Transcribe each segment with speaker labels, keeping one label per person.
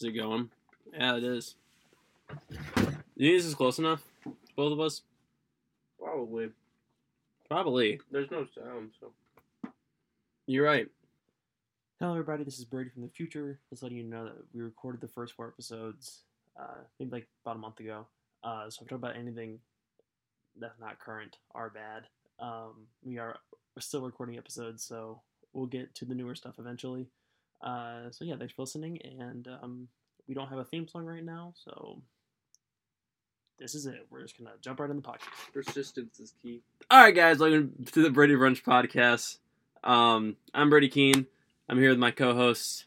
Speaker 1: Is it going? Yeah, it is. You think this is close enough? Both of us?
Speaker 2: Probably.
Speaker 1: Probably.
Speaker 2: There's no sound, so.
Speaker 1: You're right.
Speaker 3: Hello, everybody. This is Brady from the future. Just letting you know that we recorded the first four episodes, uh, maybe like about a month ago. Uh, so if we talk about anything that's not current or bad, um, we are we're still recording episodes, so we'll get to the newer stuff eventually. Uh, so yeah, thanks for listening, and um, we don't have a theme song right now, so this is it. We're just gonna jump right in the podcast.
Speaker 2: Persistence is key.
Speaker 1: All right, guys. Welcome to the Brady Brunch podcast. Um, I'm Brady Keene. I'm here with my co-host,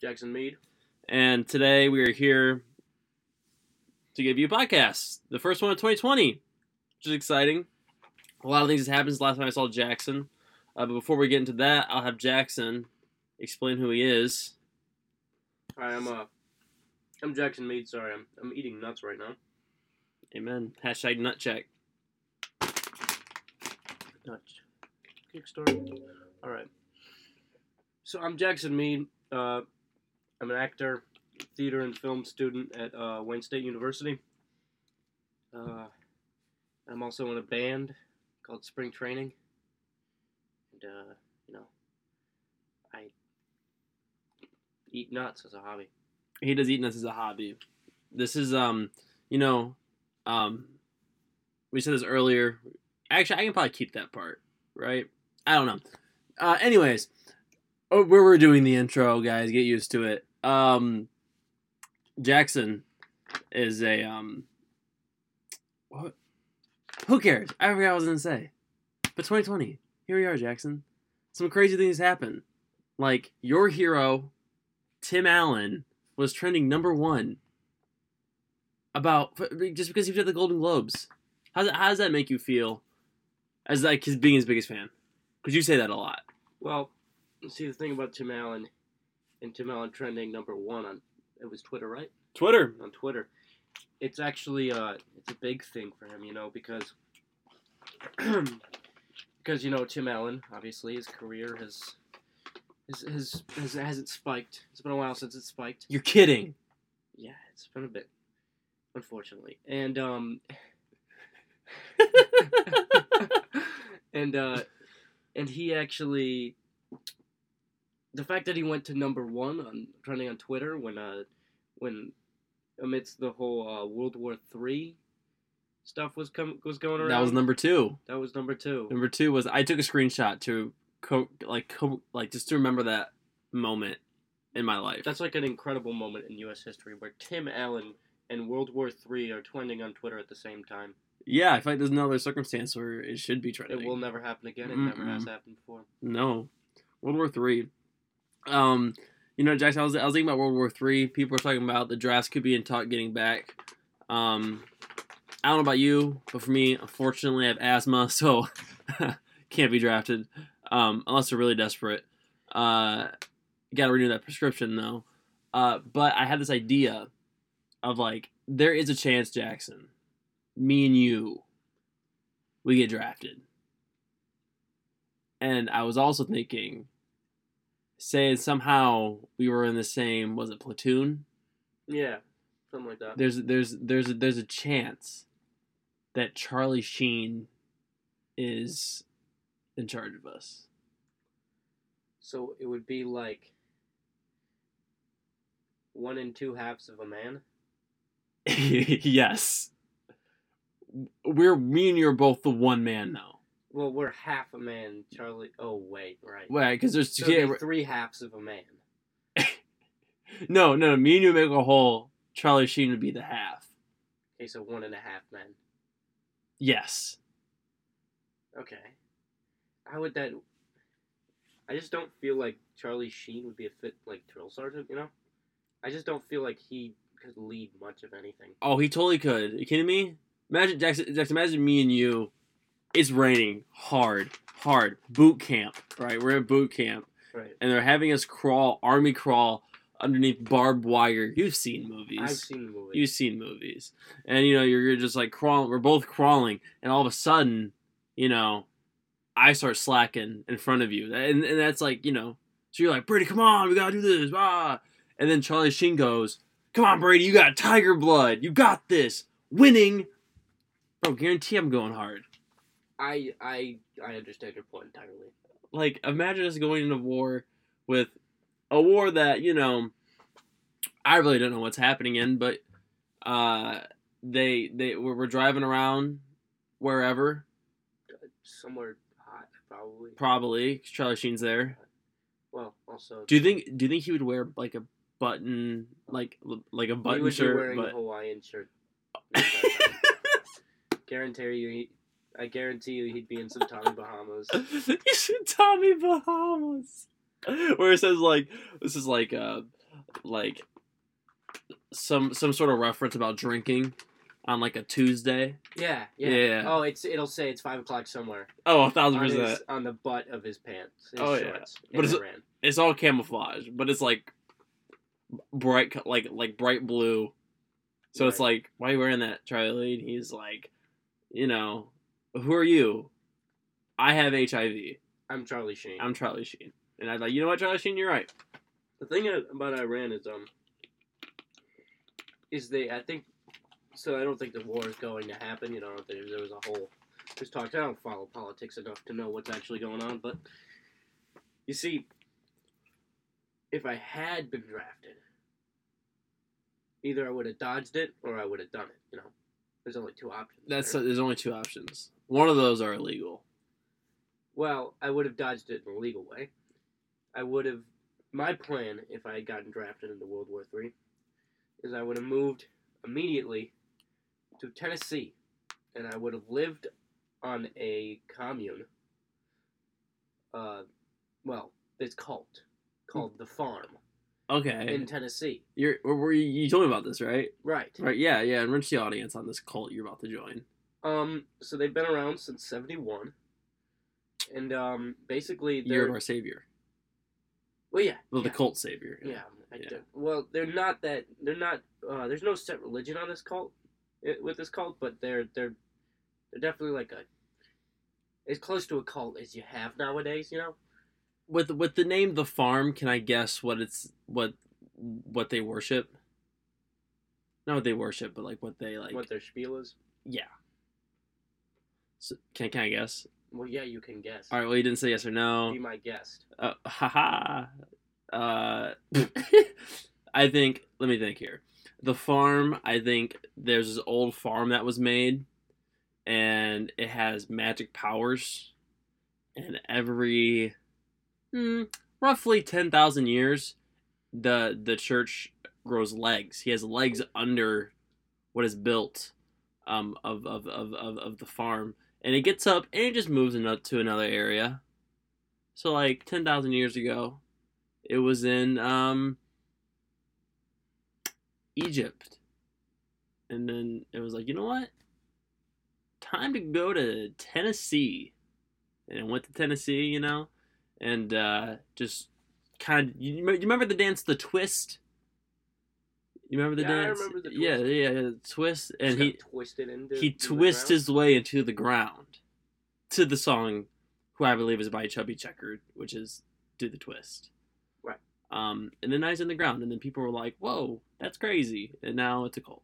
Speaker 2: Jackson Mead.
Speaker 1: and today we are here to give you a podcast, the first one of 2020, which is exciting. A lot of things has happened since last time I saw Jackson. Uh, but before we get into that, I'll have Jackson explain who he is.
Speaker 2: Hi, I'm uh, I'm Jackson Mead. Sorry, I'm I'm eating nuts right now.
Speaker 1: Amen. Hashtag nut check.
Speaker 2: Nuts. Kickstarter. All right. So I'm Jackson Mead. Uh, I'm an actor, theater and film student at uh, Wayne State University. Uh, I'm also in a band called Spring Training. And uh, you know, I eat nuts as a hobby.
Speaker 1: he does eat nuts as a hobby. This is um, you know, um, we said this earlier. Actually, I can probably keep that part, right? I don't know. Uh, anyways, oh, where we're doing the intro, guys, get used to it. Um, Jackson is a um, what? Who cares? I forgot what I was gonna say. But 2020, here we are, Jackson. Some crazy things happen. Like your hero, Tim Allen, was trending number one about just because he was at the Golden Globes. How does, how does that make you feel as like his being his biggest fan? Because you say that a lot.
Speaker 2: Well, see the thing about Tim Allen and Tim Allen trending number one on it was Twitter, right?
Speaker 1: Twitter.
Speaker 2: On Twitter, it's actually uh it's a big thing for him, you know, because because you know Tim Allen, obviously his career has his his, his hasn't spiked. It's been a while since it spiked.
Speaker 1: You're kidding.
Speaker 2: Yeah, it's been a bit, unfortunately, and um. and uh and he actually the fact that he went to number one on trending on Twitter when uh when amidst the whole uh, World War Three stuff was com- was going around.
Speaker 1: that was number two.
Speaker 2: That was number two.
Speaker 1: Number two was I took a screenshot to co- like co- like just to remember that moment in my life.
Speaker 2: That's like an incredible moment in U.S. history where Tim Allen and World War Three are trending on Twitter at the same time.
Speaker 1: yeah, I feel like there's no other circumstance where it should be trending.
Speaker 2: It will never happen again. It never has happened before.
Speaker 1: No, World War Three. Um, you know, Jackson, I was, I was thinking about World War Three. People were talking about the draft could be in talk getting back. Um, I don't know about you, but for me, unfortunately, I have asthma, so can't be drafted um, unless they're really desperate. Uh, Got to renew that prescription though. Uh, but I had this idea of like there is a chance, Jackson, me and you, we get drafted. And I was also thinking, say somehow we were in the same was it platoon?
Speaker 2: Yeah, something like that.
Speaker 1: There's there's there's a, there's a chance that Charlie Sheen is in charge of us.
Speaker 2: So it would be like one and two halves of a man.
Speaker 1: yes. We're me and you are both the one man now.
Speaker 2: Well, we're half a man. Charlie. Oh wait, right.
Speaker 1: Wait, because there's
Speaker 2: So
Speaker 1: two.
Speaker 2: it'd three halves of a man.
Speaker 1: no, no, me and you make a whole. Charlie Sheen would be the half.
Speaker 2: Okay, so one and a half men.
Speaker 1: Yes.
Speaker 2: Okay. How would that? I just don't feel like Charlie Sheen would be a fit like drill sergeant. You know, I just don't feel like he could lead much of anything.
Speaker 1: Oh, he totally could. Are you kidding me? Imagine Jackson. Jackson, imagine me and you. It's raining hard, hard. Boot camp, right? We're at boot camp,
Speaker 2: Right.
Speaker 1: and they're having us crawl, army crawl underneath barbed wire. You've seen movies.
Speaker 2: I've seen the movie.
Speaker 1: You've seen movies, and you know you're, you're just like crawling. We're both crawling, and all of a sudden, you know, I start slacking in front of you, and, and that's like you know. So you're like, Brady, come on, we gotta do this, ah. And then Charlie Sheen goes, Come on, Brady, you got tiger blood. You got this. Winning. Bro, guarantee I'm going hard.
Speaker 2: I I I understand your point entirely.
Speaker 1: Like, imagine us going into war with a war that, you know, I really don't know what's happening in, but uh they they we're, we're driving around wherever,
Speaker 2: Somewhere hot, probably.
Speaker 1: probably 'cause Charlie Sheen's there.
Speaker 2: Well, also.
Speaker 1: Do you think do you think he would wear like a button like like a
Speaker 2: he
Speaker 1: button
Speaker 2: would
Speaker 1: shirt
Speaker 2: be wearing
Speaker 1: but
Speaker 2: a Hawaiian shirt? guarantee you, he, I guarantee you, he'd be in some Tommy Bahamas.
Speaker 1: you should Tommy Bahamas. Where it says like this is like uh like some some sort of reference about drinking on like a Tuesday.
Speaker 2: Yeah, yeah.
Speaker 1: Yeah.
Speaker 2: Oh, it's it'll say it's five o'clock somewhere
Speaker 1: Oh, a thousand
Speaker 2: on, his,
Speaker 1: percent.
Speaker 2: on the butt of his pants. His
Speaker 1: Oh, yeah. But
Speaker 2: in
Speaker 1: is it-
Speaker 2: Iran.
Speaker 1: It's all camouflage, but it's like bright like like bright blue. So it's like, why are you wearing that, Charlie? And he's like, you know, who are you? I have HIV.
Speaker 2: I'm Charlie Sheen.
Speaker 1: I'm Charlie Sheen. And I'm like, you know what, Charlie Sheen, you're right.
Speaker 2: The thing about Iran is um is they I think so I don't think the war is going to happen. You know, there, there was a whole there's talk. I don't follow politics enough to know what's actually going on, but you see, if I had been drafted, either I would have dodged it or I would have done it. You know, there's only two options.
Speaker 1: That's
Speaker 2: there.
Speaker 1: there's only two options. One of those are illegal.
Speaker 2: Well, I would have dodged it in a legal way. I would have. My plan, if I had gotten drafted into World War Three, is I would have moved immediately to Tennessee, and I would have lived on a commune. Uh, well, it's called called the farm
Speaker 1: Okay.
Speaker 2: in Tennessee.
Speaker 1: You're were you, you told me about this, right?
Speaker 2: Right.
Speaker 1: Right. Yeah, yeah. Enrich the audience on this cult you're about to join.
Speaker 2: Um. So they've been around since '71, and um, basically
Speaker 1: Year
Speaker 2: they're
Speaker 1: of our savior.
Speaker 2: well, yeah,
Speaker 1: Well, the cult savior.
Speaker 2: Yeah, I
Speaker 1: Yeah.
Speaker 2: Well, they're not that. They're not. Uh, there's no set religion on this cult, with this cult, but they're they're they're definitely like a as close to a cult as you have nowadays. You know.
Speaker 1: With with the name the farm, can I guess what it's what what they worship? Not what they worship, but like what they like.
Speaker 2: what their spiel is.
Speaker 1: Yeah. So, can can I guess?
Speaker 2: Well, yeah, you can guess.
Speaker 1: All right. Well, you didn't say yes or no.
Speaker 2: Be my guest.
Speaker 1: Uh, haha. Uh, I think. Let me think here. The farm. I think there's this old farm that was made, and it has magic powers. And every, hmm, roughly ten thousand years, the the church grows legs. He has legs under what is built, um, of of of of, of the farm, and it gets up and it just moves ano- to another area. So like ten thousand years ago, it was in um Egypt. And then it was like, you know what? Time to go to Tennessee. And it went to Tennessee, you know, and uh just kind of you, you remember the dance the twist? You remember the
Speaker 2: Yeah, I
Speaker 1: dance?
Speaker 2: remember the
Speaker 1: Yeah, yeah, yeah, twist and he
Speaker 2: twisted into.
Speaker 1: he twists his way into the ground to the song who i believe is by chubby checker which is do the twist. Um and then he's in the ground and then people were like whoa that's crazy and now it's a cult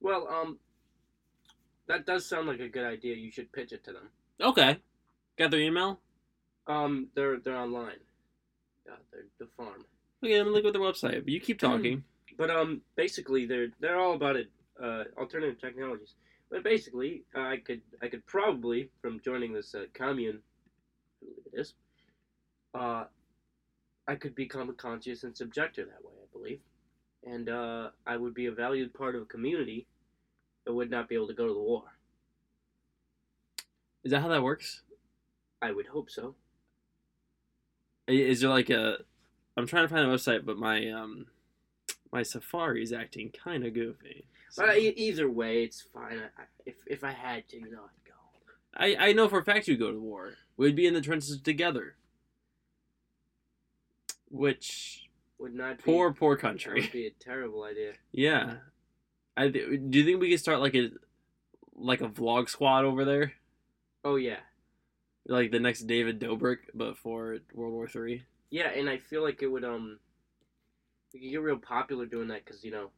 Speaker 2: Well, um, that does sound like a good idea. You should pitch it to them.
Speaker 1: okay got their email
Speaker 2: Um, they're they're online. Yeah, they're the farm.
Speaker 1: okay let me look at their website but you keep talking
Speaker 2: But um, basically, they're they're all about it. Uh, alternative technologies. But basically, uh, I could I could probably from joining this uh, commune, I believe it is. Uh, I could become a conscientious objector that way. I believe, and uh, I would be a valued part of a community that would not be able to go to the war.
Speaker 1: is that how that works
Speaker 2: I would hope so.
Speaker 1: Is there like a i'm trying to find a website but my um my safari is acting kind of goofy So-
Speaker 2: But either way, it's fine. I, if if I had to, you know, I'd go.
Speaker 1: I, I know for a fact you'd go to war. We'd be in the trenches together. Which
Speaker 2: Would not be,
Speaker 1: poor poor
Speaker 2: That
Speaker 1: country.
Speaker 2: would be a terrible idea.
Speaker 1: Yeah. I th- do you think we could start like a like a vlog squad over there,
Speaker 2: Oh yeah,
Speaker 1: like the next David Dobrik, but for World War Three?
Speaker 2: yeah, and I feel like it would um. we could get real popular doing that because you know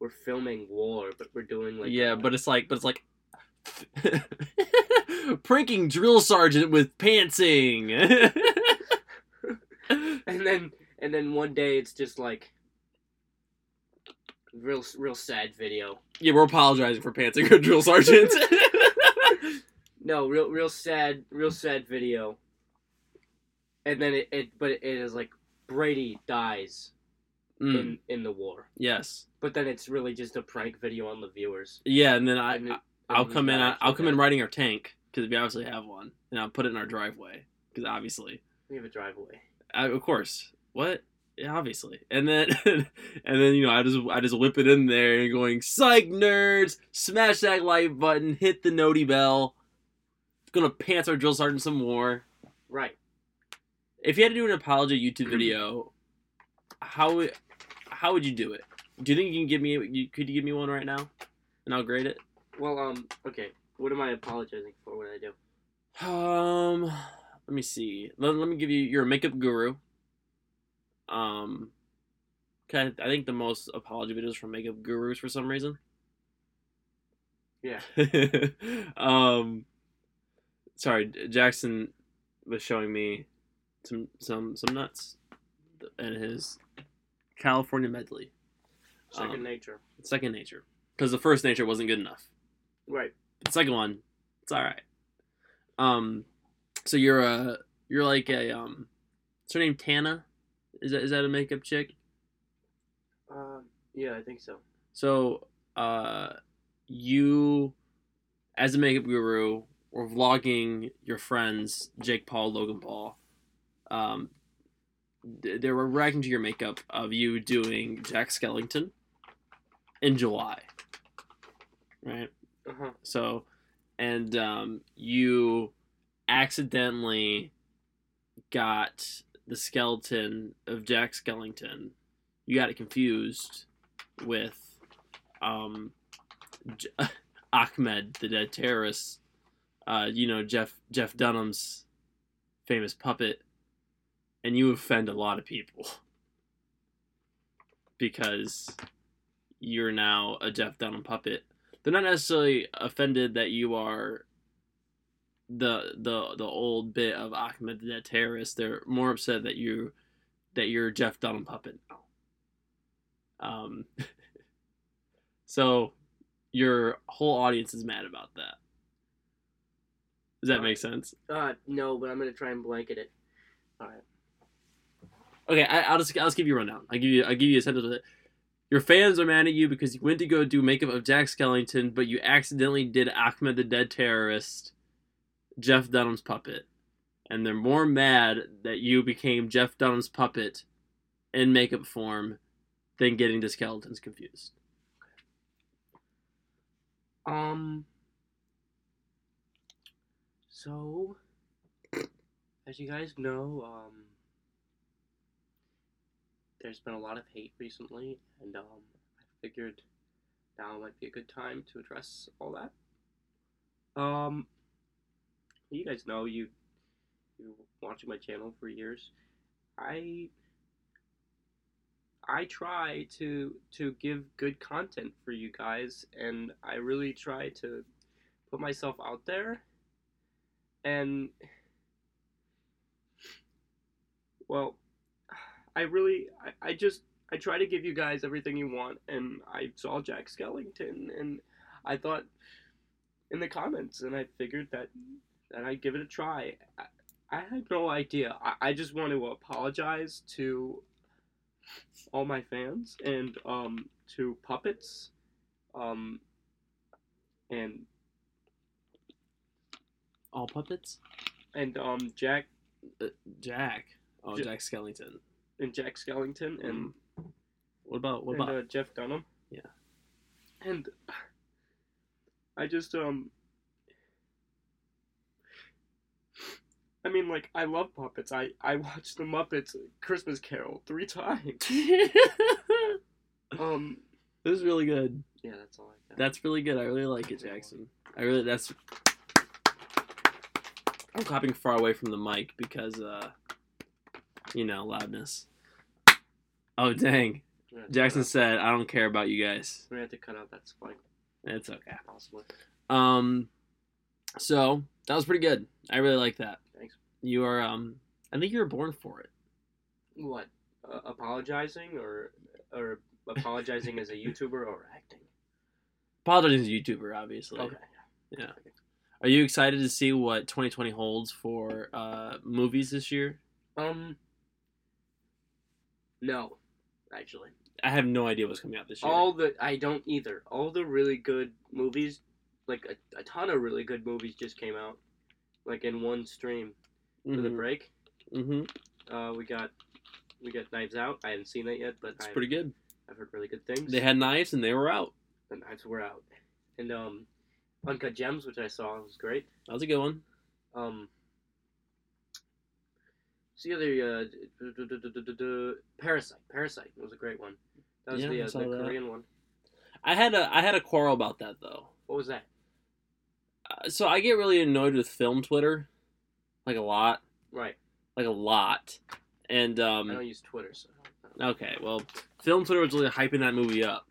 Speaker 2: we're filming war, but we're doing like
Speaker 1: yeah, but it's like, but it's like pranking drill sergeant with pantsing.
Speaker 2: and then and then one day it's just like real real sad video.
Speaker 1: yeah, we're apologizing for pantsing our drill sergeant.
Speaker 2: No, real real sad real sad video. And then it, it but it is like Brady dies
Speaker 1: Mm,
Speaker 2: in in the war.
Speaker 1: yes.
Speaker 2: But then it's really just a prank video on the viewers.
Speaker 1: Yeah, and then I,
Speaker 2: And it-
Speaker 1: I'll
Speaker 2: and
Speaker 1: come in. I'll come in riding our tank because we obviously have one, and I'll put it in our driveway because obviously.
Speaker 2: We have a driveway.
Speaker 1: I, of course. What? Yeah, obviously. And then, and then you know, I just I just whip it in there and going, "Psych nerds! Smash that like button, hit the noti bell." Gonna pants our drill sergeant some more.
Speaker 2: Right.
Speaker 1: If you had to do an apology YouTube video, how would how would you do it? Do you think you can give me? You, could you give me one right now, and I'll grade it?
Speaker 2: Well, um, okay. What am I apologizing for? What did I do?
Speaker 1: Um, let me see. Let, let me give you. You're a makeup guru. Um, okay. I think the most apology videos from makeup gurus for some reason.
Speaker 2: Yeah.
Speaker 1: um, sorry, Jackson was showing me some some some nuts and his California medley.
Speaker 2: Second
Speaker 1: Um,
Speaker 2: nature.
Speaker 1: Second nature, because the first nature wasn't good enough.
Speaker 2: Right.
Speaker 1: The second one, it's all right. Um, so you're a you're like a um, what's her name? Tana? Is that is that a makeup chick?
Speaker 2: Uh, yeah, I think so.
Speaker 1: So uh, you as a makeup guru were vlogging your friends Jake Paul, Logan Paul. Um, they were reacting to your makeup of you doing Jack Skellington in July, right?
Speaker 2: Uh huh.
Speaker 1: So, and um, you accidentally got the skeleton of Jack Skellington. You got it confused with um, J- Ahmed, the dead terrorist. Uh, you know Jeff Jeff Dunham's famous puppet, and you offend a lot of people because you're now a Jeff Dunham puppet they're not necessarily offended that you are the the the old bit of Ahmed the Dead Terrorist. They're more upset that you that you're Jeff Dunham puppet now. Um, so your whole audience is mad about that. Does that make sense?
Speaker 2: Uh, no, but I'm gonna try and blanket it. All right.
Speaker 1: Okay, I, I'll just I'll just give you a rundown. I will give you I will give you a sentence with it. Your fans are mad at you because you went to go do makeup of Jack Skellington, but you accidentally did Ahmed the Dead Terrorist, Jeff Dunham's puppet, and they're more mad that you became Jeff Dunham's puppet in makeup form than getting the skeletons confused.
Speaker 2: Um. So, as you guys know, um, there's been a lot of hate recently, and um, I figured now might be a good time to address all that. Um, you guys know you you watching my channel for years. I I try to to give good content for you guys and I really try to put myself out there and well I really I, I just I try to give you guys everything you want and I saw Jack Skellington and I thought in the comments and I figured that that I'd give it a try. I, I had no idea. I, I just want to apologize to all my fans and um to puppets um and
Speaker 1: All puppets?
Speaker 2: and um Jack
Speaker 1: Uh, Jack. Oh,
Speaker 2: Ja-
Speaker 1: Jack Skellington.
Speaker 2: and Jack Skellington and,
Speaker 1: What about what
Speaker 2: and
Speaker 1: about?
Speaker 2: uh, Jeff Dunham.
Speaker 1: Yeah.
Speaker 2: And I just um I mean like I love puppets. I I watched the Muppets Christmas Carol 3 times. Um
Speaker 1: this is really good.
Speaker 2: yeah, that's all I got.
Speaker 1: That's really good. I really like it, Jackson. I really that's. I'm clapping far away from the mic because, uh, you know, loudness. Oh dang!
Speaker 2: We're gonna have to
Speaker 1: Jackson said, "I don't care about you guys."
Speaker 2: We're have to cut out that spike,
Speaker 1: It's okay.
Speaker 2: possibly.
Speaker 1: Um, so that was pretty good. I really like that. You are um, I think you were born for it.
Speaker 2: What? Uh, apologizing or or apologizing as a YouTuber or acting?
Speaker 1: Apologizing as a YouTuber, obviously.
Speaker 2: Okay.
Speaker 1: Yeah. Are you excited to see what 2020 holds for uh movies this year?
Speaker 2: Um. No, actually.
Speaker 1: I have no idea what's coming out this year.
Speaker 2: All the I don't either. All the really good movies, like a, a ton of really good movies, just came out, like in one stream for the
Speaker 1: Mhm.
Speaker 2: break.
Speaker 1: Mhm.
Speaker 2: Uh, we got we got Knives Out. I haven't seen that yet, but
Speaker 1: It's
Speaker 2: I've,
Speaker 1: pretty good.
Speaker 2: I've heard really good things.
Speaker 1: They had knives and they were out.
Speaker 2: the Knives were out, and um, Uncut Gems, which I saw, was great.
Speaker 1: That was a good one.
Speaker 2: Um, see other uh, Parasite. Parasite was a great one. That was
Speaker 1: Yeah,
Speaker 2: the uh, the
Speaker 1: that.
Speaker 2: Korean one.
Speaker 1: I had a I had a quarrel about that though.
Speaker 2: What was that?
Speaker 1: Uh, so I get really annoyed with film Twitter, like a lot,
Speaker 2: Right.
Speaker 1: like a lot. And um, I
Speaker 2: don't use Twitter, so. I don't know.
Speaker 1: okay, well, film Twitter was really hyping that movie up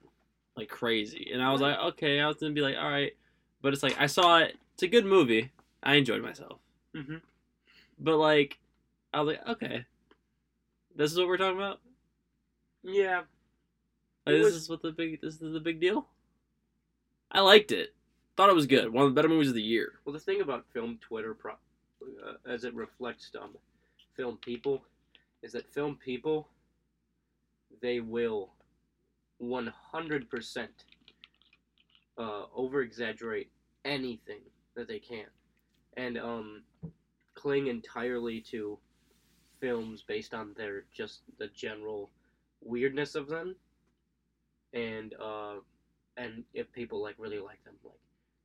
Speaker 1: like crazy, and I was like, okay, I was gonna be like, all right, but it's like I saw it. It's a good movie. I enjoyed myself,
Speaker 2: Mhm.
Speaker 1: but like, I was like, okay, this is what we're talking about.
Speaker 2: Yeah.
Speaker 1: Like, this
Speaker 2: was-
Speaker 1: is what the big this is the big deal. I liked it. Thought it was good. One of the better movies of the year.
Speaker 2: Well, the thing about film Twitter, pro- uh, as it reflects um, film people, is that film people, they will, one hundred percent, uh, over exaggerate anything that they can, and um, cling entirely to films based on their just the general weirdness of them, and uh, and if people like really like them, like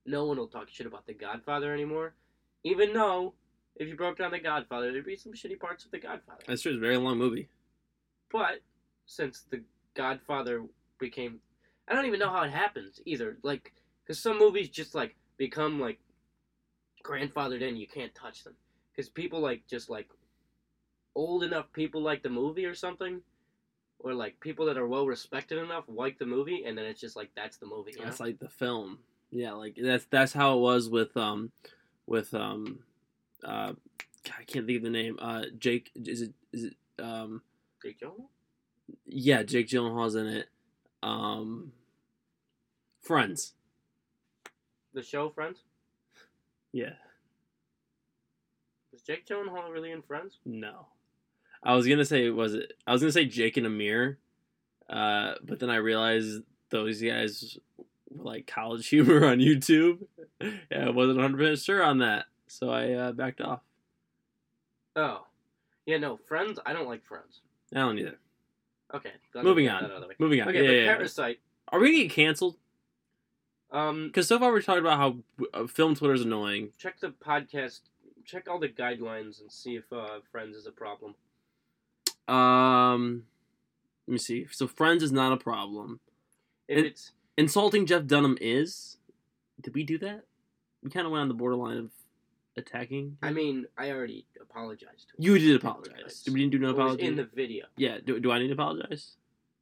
Speaker 2: no one will talk shit about The Godfather anymore. Even though, if you broke down The Godfather, there'd be some shitty parts of The Godfather.
Speaker 1: That's true. It's a very long movie.
Speaker 2: But since The Godfather became, I don't even know how it happens either. Like, because some movies just like become like grandfathered in, you can't touch them. Because people like just like old enough people like the movie or something. Or like people that are well respected enough like the movie, and then it's just like that's the movie. Know?
Speaker 1: That's like the film. Yeah, like that's that's how it was with um with um uh I can't think of the name. Uh Jake is it is it um
Speaker 2: Jake Gyllenhaal?
Speaker 1: yeah, Jake Gyllenhaal's in it. Um Friends.
Speaker 2: The show Friends?
Speaker 1: Yeah.
Speaker 2: Was Jake Gyllenhaal really in Friends?
Speaker 1: No. I was gonna say was it I was gonna say Jake and Amir, uh, but then I realized those guys were like college humor on YouTube. Yeah, I wasn't 100 percent sure on that, so I uh, backed off.
Speaker 2: Oh, yeah, no, Friends. I don't like Friends.
Speaker 1: I don't either.
Speaker 2: Okay,
Speaker 1: Moving on.
Speaker 2: that out of the way.
Speaker 1: Moving on.
Speaker 2: Okay,
Speaker 1: yeah,
Speaker 2: but
Speaker 1: yeah, yeah.
Speaker 2: Parasite.
Speaker 1: Are we gonna get canceled?
Speaker 2: Um,
Speaker 1: Because so far we're talking about how uh, film Twitter is annoying.
Speaker 2: check the podcast. Check all the guidelines and see if uh, Friends is a problem.
Speaker 1: Um, let me see. So Friends is not a problem.
Speaker 2: If
Speaker 1: It-
Speaker 2: it's
Speaker 1: Insulting Jeff Dunham is. Did we do that? We kind of went on the borderline of attacking.
Speaker 2: I mean, I already apologized. to him.
Speaker 1: you did apologize. We didn't do no apology.
Speaker 2: in the video.
Speaker 1: Yeah. Do, do I need to apologize?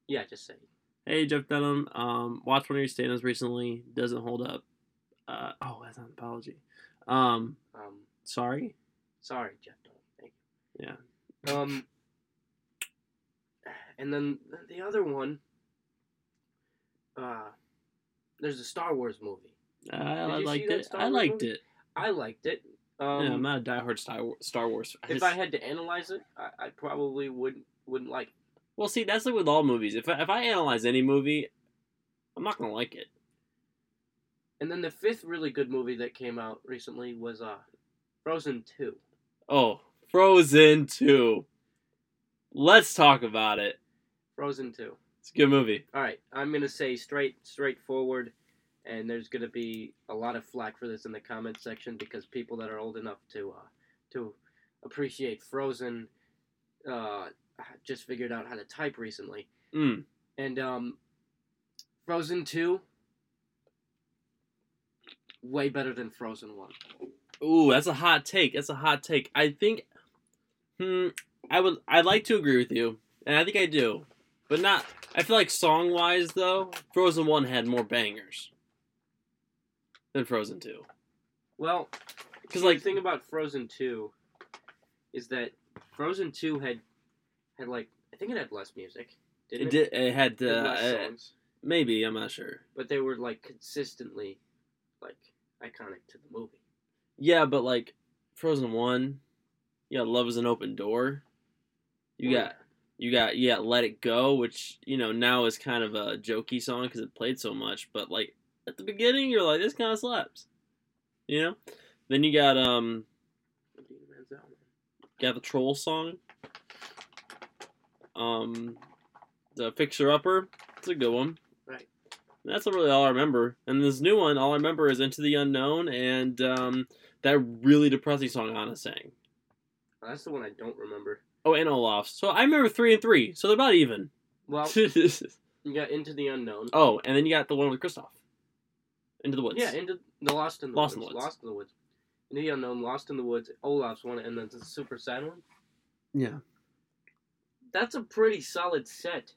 Speaker 2: Yeah, just say.
Speaker 1: Hey Jeff Dunham. Um, watched one of your stand-ups recently. Doesn't hold up. Uh, oh, that's not an apology. Um,
Speaker 2: Um,
Speaker 1: sorry.
Speaker 2: sorry, Jeff. Dunham. Thank you.
Speaker 1: Yeah.
Speaker 2: Um, and then the other one. Uh, there's a Star Wars movie.
Speaker 1: I, I liked it. I liked
Speaker 2: movie?
Speaker 1: it.
Speaker 2: I liked it. Um,
Speaker 1: yeah, I'm not a diehard Star Wars. I
Speaker 2: if
Speaker 1: just-
Speaker 2: I had to analyze it, I, I probably wouldn't wouldn't like it.
Speaker 1: Well, see, that's like with all movies. If I, if I analyze any movie, I'm not gonna like it.
Speaker 2: And then the fifth really good movie that came out recently was uh, Frozen Two.
Speaker 1: Oh, Frozen Two. Let's talk about it.
Speaker 2: Frozen Two.
Speaker 1: It's a good movie.
Speaker 2: All right, I'm gonna say straight straightforward, and there's gonna be a lot of flack for this in the comment section because people that are old enough to uh, to appreciate Frozen uh, just figured out how to type recently.
Speaker 1: Mm.
Speaker 2: And um, Frozen Two, way better than Frozen One.
Speaker 1: Ooh, that's a hot take. That's a hot take. I think, hmm, I would. I'd like to agree with you, and I think I do. but not. I feel like song wise though, Frozen One had more bangers than Frozen Two.
Speaker 2: Well,
Speaker 1: Because like
Speaker 2: the thing about Frozen Two is that Frozen Two had had like I think it had less music. Didn't
Speaker 1: it did, it had
Speaker 2: It had
Speaker 1: uh,
Speaker 2: less
Speaker 1: uh,
Speaker 2: songs,
Speaker 1: maybe I'm not sure.
Speaker 2: but they were like consistently like iconic to the movie.
Speaker 1: Yeah, but like Frozen One, you got Love Is an Open Door. You
Speaker 2: Well,
Speaker 1: got you got you got Let It Go, which you know now is kind of a jokey song because it played so much. But like at the beginning, you're like, this kind of slaps, you know. Then you got um, got the Troll song. Um, the Fixer Upper, it's a good one.
Speaker 2: Right.
Speaker 1: That's really all I remember. And this new one, all I remember is Into the Unknown and um, that really depressing song Anna sang.
Speaker 2: That's the one I don't remember.
Speaker 1: Oh, and Olaf. So I remember three and three, so they're about even.
Speaker 2: Well, you got Into the Unknown.
Speaker 1: oh, and then you got the one with Kristoff. Into the Woods.
Speaker 2: Yeah, Into the Lost in the
Speaker 1: Lost in
Speaker 2: Woods.
Speaker 1: the Woods.
Speaker 2: Lost in the Woods. Into the Unknown, Lost in the Woods, Olaf's one, and then the super sad one.
Speaker 1: yeah.
Speaker 2: That's a pretty solid set.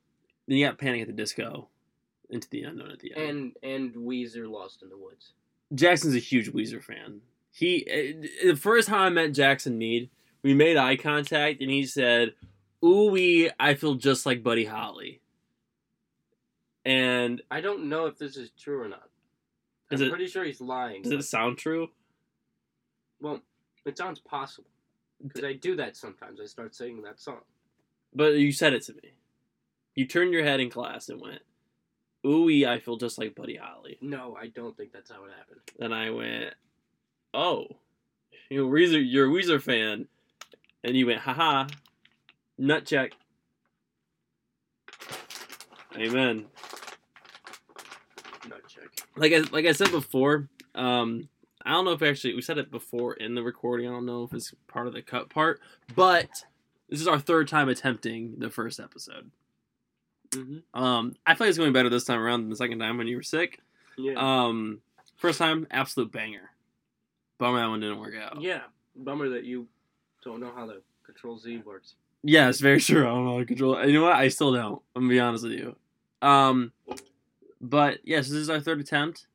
Speaker 1: Then you got Panic at the Disco. Into the Unknown at the end.
Speaker 2: And and Weezer, Lost in the Woods.
Speaker 1: Jackson's a huge Weezer fan. He eh, the first time I met Jackson Mead, we made eye contact, and he said, "Ooh wee, I feel just like Buddy Holly." And
Speaker 2: I don't know if this is true or not.
Speaker 1: Is
Speaker 2: I'm
Speaker 1: it-
Speaker 2: pretty sure he's lying.
Speaker 1: does it sound true?
Speaker 2: Well, it sounds possible. Because I do that sometimes. I start singing that song.
Speaker 1: But you said it to me. You turned your head in class and went, "Ooh I feel just like Buddy Holly."
Speaker 2: No, I don't think that's how it happened.
Speaker 1: Then I went, "Oh, you know, Weezer, you're a Weezer fan," and you went, "Haha, nut check." Amen. Like I like I said before, um, I don't know if actually we said it before in the recording. I don't know if it's part of the cut part, but this is our third time attempting the first episode.
Speaker 2: Mm-hmm.
Speaker 1: Um, I feel like it's going better this time around than the second time when you were sick.
Speaker 2: Yeah.
Speaker 1: Um, first time, absolute banger. Bummer that one didn't work out.
Speaker 2: yeah. Bummer that you don't know how the Control Z works.
Speaker 1: Yeah, it's very true. I don't know how to control. You know what? I still don't. I'm gonna be honest with you. Um, but yes, this is our third attempt.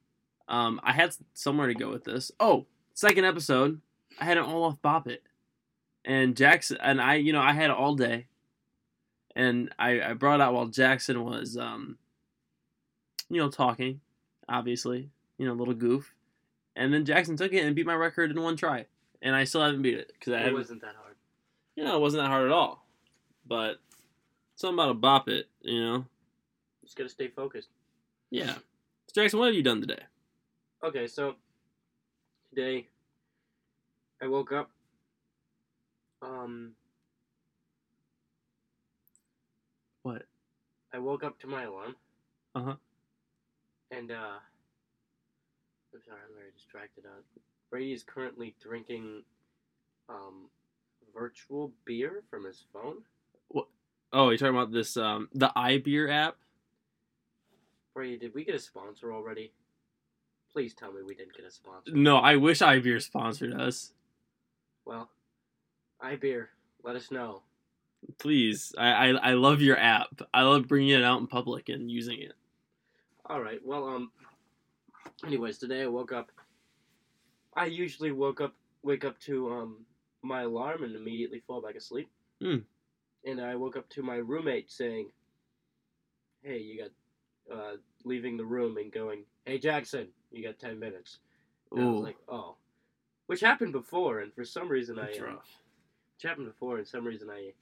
Speaker 1: Um, I had somewhere to go with this. Oh, second episode, I had an all off Bop it, and Jackson and I. You know, I had it all day, and I I brought it out while Jackson was um, you know, talking, obviously, you know, a little goof, and then Jackson took it and beat my record in one try, and I still haven't beat it because I
Speaker 2: It wasn't that hard.
Speaker 1: you know, it wasn't that hard at all. But something about a bop it, you know?
Speaker 2: Just gotta stay focused.
Speaker 1: Yeah. So Jackson, what have you done today?
Speaker 2: Okay, so today I woke up. Um,
Speaker 1: What?
Speaker 2: I woke up to my alarm.
Speaker 1: Uh-huh.
Speaker 2: And uh, I'm sorry, I'm very distracted. Uh, Brady is currently drinking um virtual beer from his phone. What?
Speaker 1: Oh, you're talking about this um the iBeer app?
Speaker 2: Brady, did we get a sponsor already? Please tell me we didn't get a sponsor.
Speaker 1: No, I wish iBeer sponsored us.
Speaker 2: Well, iBeer, let us know.
Speaker 1: Please. I, I I love your app. I love bringing it out in public and using it.
Speaker 2: All right. Well, um. Anyways, today I woke up. I usually woke up, wake up to um my alarm and immediately fall back asleep.
Speaker 1: Hmm.
Speaker 2: And I woke up to my roommate saying, "Hey, you got uh leaving the room and going, hey Jackson, you got ten minutes." And I was like, "Oh," which happened before, and for some reason
Speaker 1: That's
Speaker 2: I um,
Speaker 1: rough.
Speaker 2: which happened before, and some reason I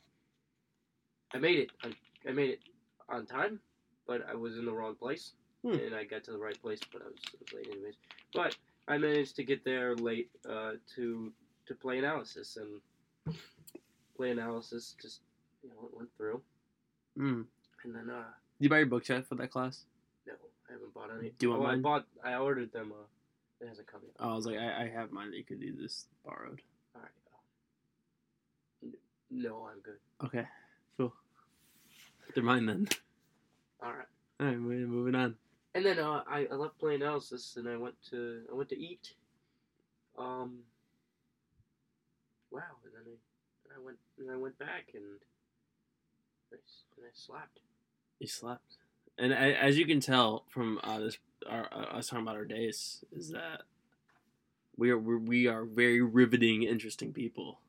Speaker 2: I made it. I, I made it on time, but I was in the wrong place,
Speaker 1: Hmm.
Speaker 2: and I got to the right place, but I was, I was late anyways. But I managed to get there late uh, to to play analysis, and play analysis just you know it went through,
Speaker 1: Mm.
Speaker 2: and then uh
Speaker 1: Did you buy your book yet for that class?
Speaker 2: I haven't bought any.
Speaker 1: Do you want
Speaker 2: oh, I bought. I ordered them. Uh, it hasn't come yet.
Speaker 1: Oh, I was like, I, I have mine you could do this borrowed.
Speaker 2: All right. Uh, no, I'm good.
Speaker 1: Okay, cool. They're mine then.
Speaker 2: All right.
Speaker 1: All right, we're moving on.
Speaker 2: And then uh, I, I left play analysis and I went to I went to eat. Um. Wow, and then I, and I went and I went back and I, and I slapped.
Speaker 1: You slept, and a- as you can tell from uh, this, our, uh, us talking about our days, is that we are we're, we are very riveting, interesting people.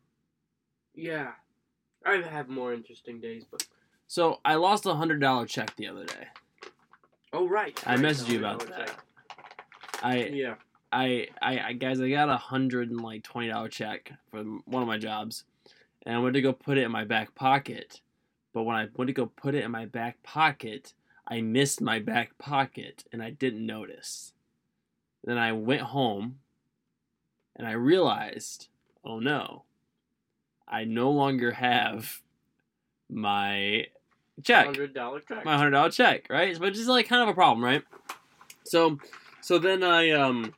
Speaker 2: Yeah, I have more interesting days, but
Speaker 1: So I lost a hundred dollar check the other day.
Speaker 2: oh right,
Speaker 1: I messaged you about that. I
Speaker 2: Yeah,
Speaker 1: I, I, I guys, I got a hundred and like twenty dollar check from one of my jobs, and I went to go put it in my back pocket. But when I went to go put it in my back pocket, I missed my back pocket and I didn't notice. Then I went home, and I realized, oh no, I no longer have my check
Speaker 2: hundred dollar check.
Speaker 1: my hundred dollar check, right? Which is like kind of a problem, right? So, so then I, um,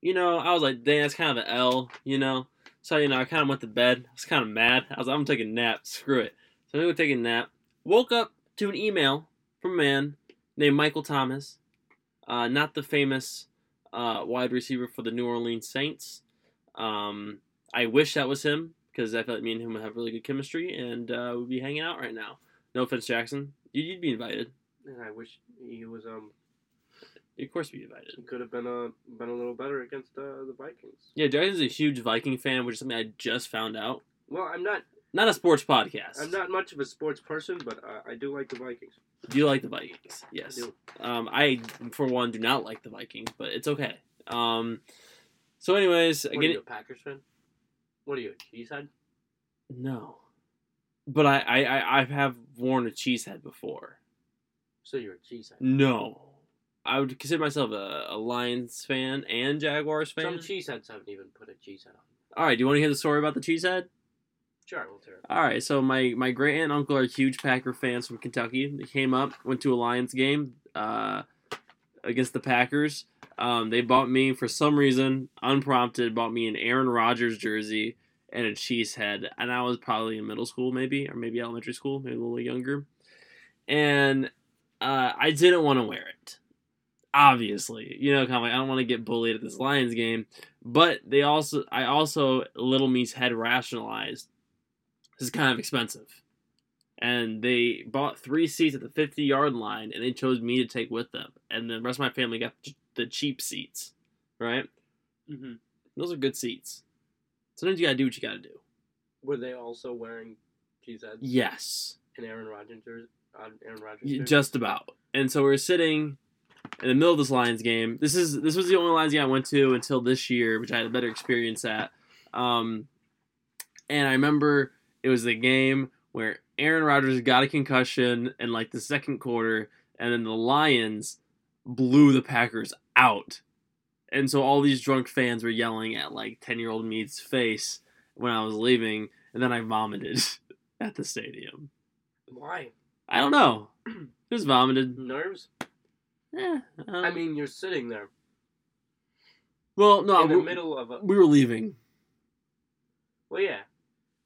Speaker 1: you know, I was like, dang, that's kind of an L, you know. So you know, I kind of went to bed. I was kind of mad. I was like, I'm taking a nap. Screw it. So I'm gonna take a nap. Woke up to an email from a man named Michael Thomas, uh, not the famous uh, wide receiver for the New Orleans Saints. Um, I wish that was him because I felt like me and him would have really good chemistry and uh, we'd be hanging out right now. No offense, Jackson. You- You'd be invited.
Speaker 2: and I wish he was um
Speaker 1: Of course, be invited.
Speaker 2: he could have been a been a little better against uh, the Vikings.
Speaker 1: Yeah, Jackson's a huge Viking fan, which is something I just found out.
Speaker 2: Well, I'm not
Speaker 1: Not a sports podcast.
Speaker 2: I'm not much of a sports person, but uh, I do like the Vikings.
Speaker 1: Do you like the Vikings? Yes.
Speaker 2: I.
Speaker 1: Um, I, for one, do not like the Vikings, but it's okay. Um, so, anyways,
Speaker 2: What are
Speaker 1: again,
Speaker 2: you, a Packers fan? What are you, a cheesehead?
Speaker 1: no, but I, I, I, I have worn a cheesehead before.
Speaker 2: So you're a cheesehead.
Speaker 1: No, I would consider myself a, a Lions fan and Jaguars fan.
Speaker 2: Some cheeseheads haven't even put a cheesehead on.
Speaker 1: All right, do you want to hear the story about the cheesehead?
Speaker 2: Sure.
Speaker 1: All right, so my my great aunt and uncle are huge Packer fans from Kentucky. They came up, went to a Lions game uh, against the Packers. Um, they bought me for some reason, unprompted, bought me an Aaron Rodgers jersey and a cheese head, and I was probably in middle school, maybe or maybe elementary school, maybe a little younger, and uh, I didn't want to wear it. Obviously, you know, kind of like I don't want to get bullied at this Lions game, but they also, I also, little me's head rationalized this is kind of expensive. And they bought three seats at the 50 yard line and they chose me to take with them. And the rest of my family got the cheap seats, right?
Speaker 2: Mm-hmm.
Speaker 1: Those are good seats. Sometimes you gotta do what you gotta do.
Speaker 2: Were they also wearing cheeseheads
Speaker 1: Yes,
Speaker 2: and Aaron Rodgers? Uh, Aaron Rodgers
Speaker 1: just about. And so we're sitting in the middle of this Lions game. This is this was the only Lions game I went to until this year, which I had a better experience at. Um, and I remember it was the game where Aaron Rodgers got a concussion in like the second quarter, and then the Lions blew the Packers out. And so all these drunk fans were yelling at like 10 year old me's face when I was leaving, and then I vomited at the stadium.
Speaker 2: Why?
Speaker 1: I don't know. Just vomited.
Speaker 2: Nerves?
Speaker 1: Eh,
Speaker 2: I
Speaker 1: um,
Speaker 2: mean, you're sitting there
Speaker 1: well, no,
Speaker 2: in the
Speaker 1: we,
Speaker 2: middle of a.
Speaker 1: we were leaving.
Speaker 2: Well, yeah,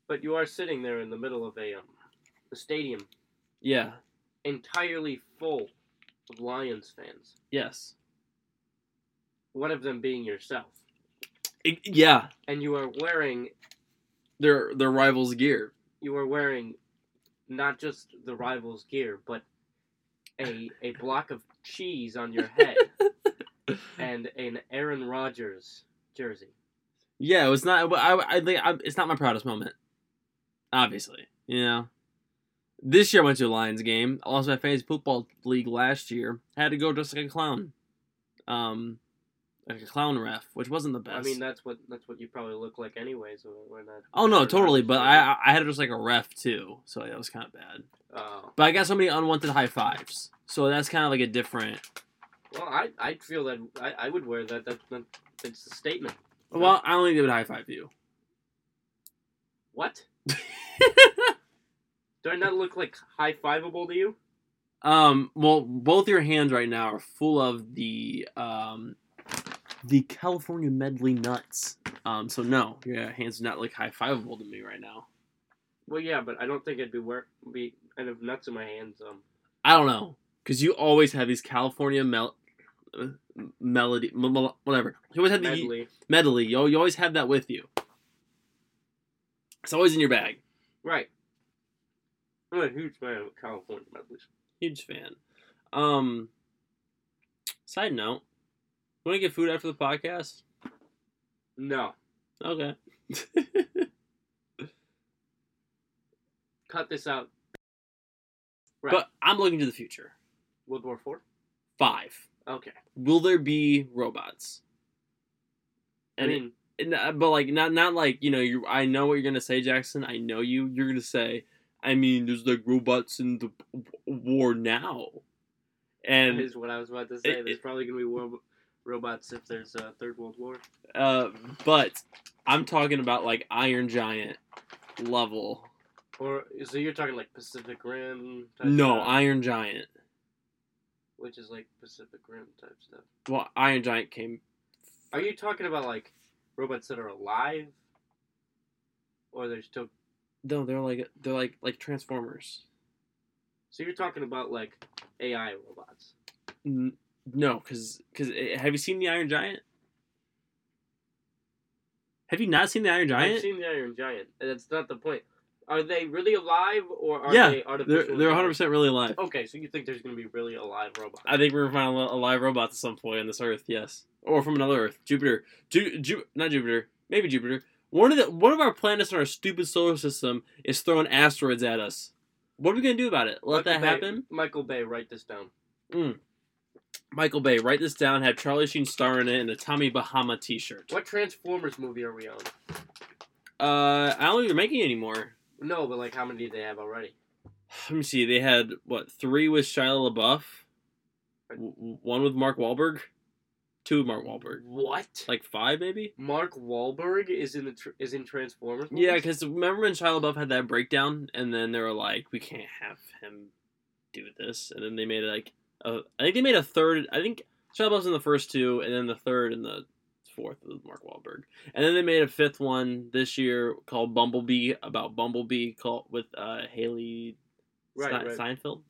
Speaker 2: but you are sitting there in the middle of a um, a stadium
Speaker 1: Yeah.
Speaker 2: entirely full of Lions fans.
Speaker 1: Yes.
Speaker 2: One of them being yourself,
Speaker 1: yeah.
Speaker 2: and you are wearing
Speaker 1: Their their rivals' gear.
Speaker 2: you are wearing not just the rivals' gear, but a a block of cheese on your head and an Aaron Rodgers jersey.
Speaker 1: Yeah, it was not. I I think I, it's not my proudest moment. Obviously, you know. This year I went to a Lions game. I lost my fantasy football league last year. I had to go dressed like a clown, um, like a clown ref, which wasn't the best.
Speaker 2: I mean, that's what that's what you probably look like anyways. When that,
Speaker 1: oh no, totally. But. I I had to dress like a ref too, so that was kind of bad.
Speaker 2: Oh.
Speaker 1: But I got so many unwanted high fives, so that's kind of like a different.
Speaker 2: Well, I I feel that I, I would wear that. That, that it's a statement.
Speaker 1: Well, I only would high five you.
Speaker 2: What? Do I not look like high fiveable to you?
Speaker 1: Um. Well, both your hands right now are full of the um, the California medley nuts. Um. So no, your hands do not look high fiveable to me right now.
Speaker 2: Well, yeah, but I don't think I'd be wear be I'd have nuts in my hands. Um,
Speaker 1: I don't know, cause you always have these California mel- uh, melody, m- whatever. You always have the
Speaker 2: medley.
Speaker 1: medley. You, you always have that with you. It's always in your bag.
Speaker 2: Right. I'm a huge fan of California medleys.
Speaker 1: Huge fan. Um. Side note, want to get food after the podcast?
Speaker 2: No,
Speaker 1: Okay.
Speaker 2: cut this out. Right.
Speaker 1: But I'm looking to the future.
Speaker 2: World War Four.
Speaker 1: Five.
Speaker 2: Okay.
Speaker 1: Will there be robots?
Speaker 2: I mean,
Speaker 1: but like not not like you know you I know what you're gonna say Jackson I know you you're gonna say I mean there's like robots in the war now
Speaker 2: that
Speaker 1: and
Speaker 2: is what I was about to say.
Speaker 1: it-
Speaker 2: There's probably gonna be war, robots if there's a third world war.
Speaker 1: uh but I'm talking about like Iron Giant level
Speaker 2: Or so you're talking like Pacific Rim? Type
Speaker 1: no Iron Giant
Speaker 2: which is like Pacific Rim type stuff.
Speaker 1: well Iron Giant came
Speaker 2: Are you talking about like robots that are alive, or they're still?
Speaker 1: no they're like they're like like Transformers
Speaker 2: So you're talking about like AI robots?
Speaker 1: N- no because because eh, have you seen the Iron Giant have you not seen the Iron Giant
Speaker 2: I've seen the Iron Giant. and That's not the point. Are they really alive, or are
Speaker 1: Yeah,
Speaker 2: they artificial?
Speaker 1: they're they're 100 percent really alive
Speaker 2: Okay, so you think there's gonna be really alive robots?
Speaker 1: I think we're gonna find a li- a live robot at some point on this Earth. Yes, or from another Earth, Jupiter. Ju- Ju- not Jupiter, maybe Jupiter. One of the one of our planets in our stupid solar system is throwing asteroids at us. What are we gonna do about it? Let
Speaker 2: Michael
Speaker 1: that
Speaker 2: Bay-
Speaker 1: happen?
Speaker 2: Michael Bay, write this down.
Speaker 1: Michael Bay, write this down. Have Charlie Sheen star in it and a Tommy Bahama T-shirt.
Speaker 2: What Transformers movie are we on?
Speaker 1: Uh, I don't think they're making anymore.
Speaker 2: No, but like, how many did they have already?
Speaker 1: Let me see. They had what three with Shia LaBeouf, w- one with Mark Wahlberg, two with Mark Wahlberg,
Speaker 2: What?
Speaker 1: like five maybe.
Speaker 2: Mark Wahlberg is in the tr- is in Transformers.
Speaker 1: Yeah, because remember when Shia LaBeouf had that breakdown, and then they were like, "We can't have him do this," and then they made like, a, I think they made a third. I think Shia LaBeouf's in the first two, and then the third and the fourth with Mark Wahlberg, and then they made a fifth one this year called Bumblebee about Bumblebee called with uh, Hailee
Speaker 2: right, right.
Speaker 1: Steinfeld.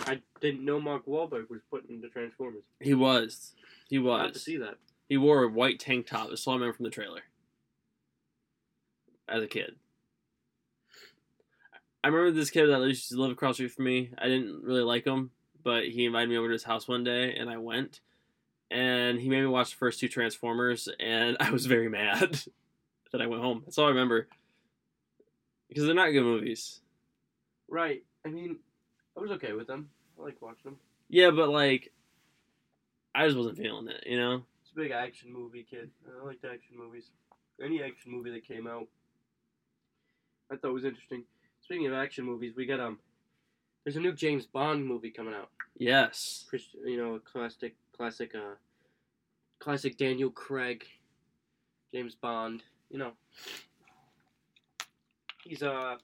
Speaker 2: I didn't know Mark Wahlberg was put into Transformers.
Speaker 1: He was, he
Speaker 2: Glad to see that.
Speaker 1: He wore a white tank top. I saw him from the trailer as a kid. I remember this kid that used to live across the street from me. I didn't really like him, but he invited me over to his house one day, and I went. And he made me watch the first two Transformers, and I was very mad that I went home. That's all I remember. Because they're not good movies.
Speaker 2: Right. I mean, I was okay with them. I like watching them.
Speaker 1: Yeah, but like, I just wasn't feeling it, you know?
Speaker 2: It's a big action movie, kid. I liked action movies. Any action movie that came out, I thought was interesting. Speaking of action movies, we got um, there's a new James Bond movie coming out.
Speaker 1: Yes.
Speaker 2: Chris, you know, a classic, classic, uh, classic Daniel Craig, James Bond. You know, he's uh,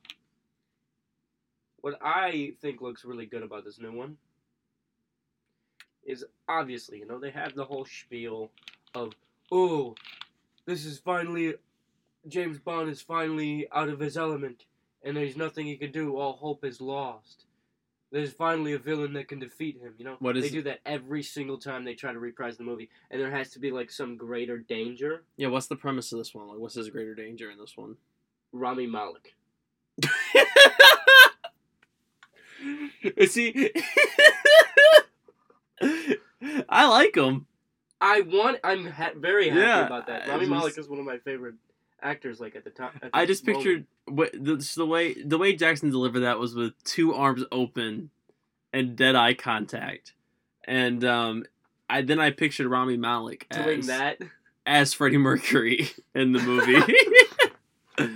Speaker 2: what I think looks really good about this new one is obviously, you know, they have the whole spiel of, oh, this is finally, James Bond is finally out of his element, and there's nothing he can do. All hope is lost. There's finally a villain that can defeat him. You know,
Speaker 1: What is
Speaker 2: they do that every single time they try to reprise the movie, and there has to be like some greater danger.
Speaker 1: Yeah, what's the premise of this one? Like, what's his greater danger in this one?
Speaker 2: Rami Malek.
Speaker 1: See, I like him.
Speaker 2: I want. I'm ha- very happy
Speaker 1: Yeah,
Speaker 2: about that.
Speaker 1: Uh,
Speaker 2: Rami
Speaker 1: just-
Speaker 2: Malek is one of my favorite actors. Like at the top. at
Speaker 1: I just pictured what the, just the way the way Jackson delivered that was with two arms open and dead eye contact, and um, I then I pictured Rami Malek
Speaker 2: moment. doing
Speaker 1: as,
Speaker 2: that.
Speaker 1: as Freddie Mercury in the movie.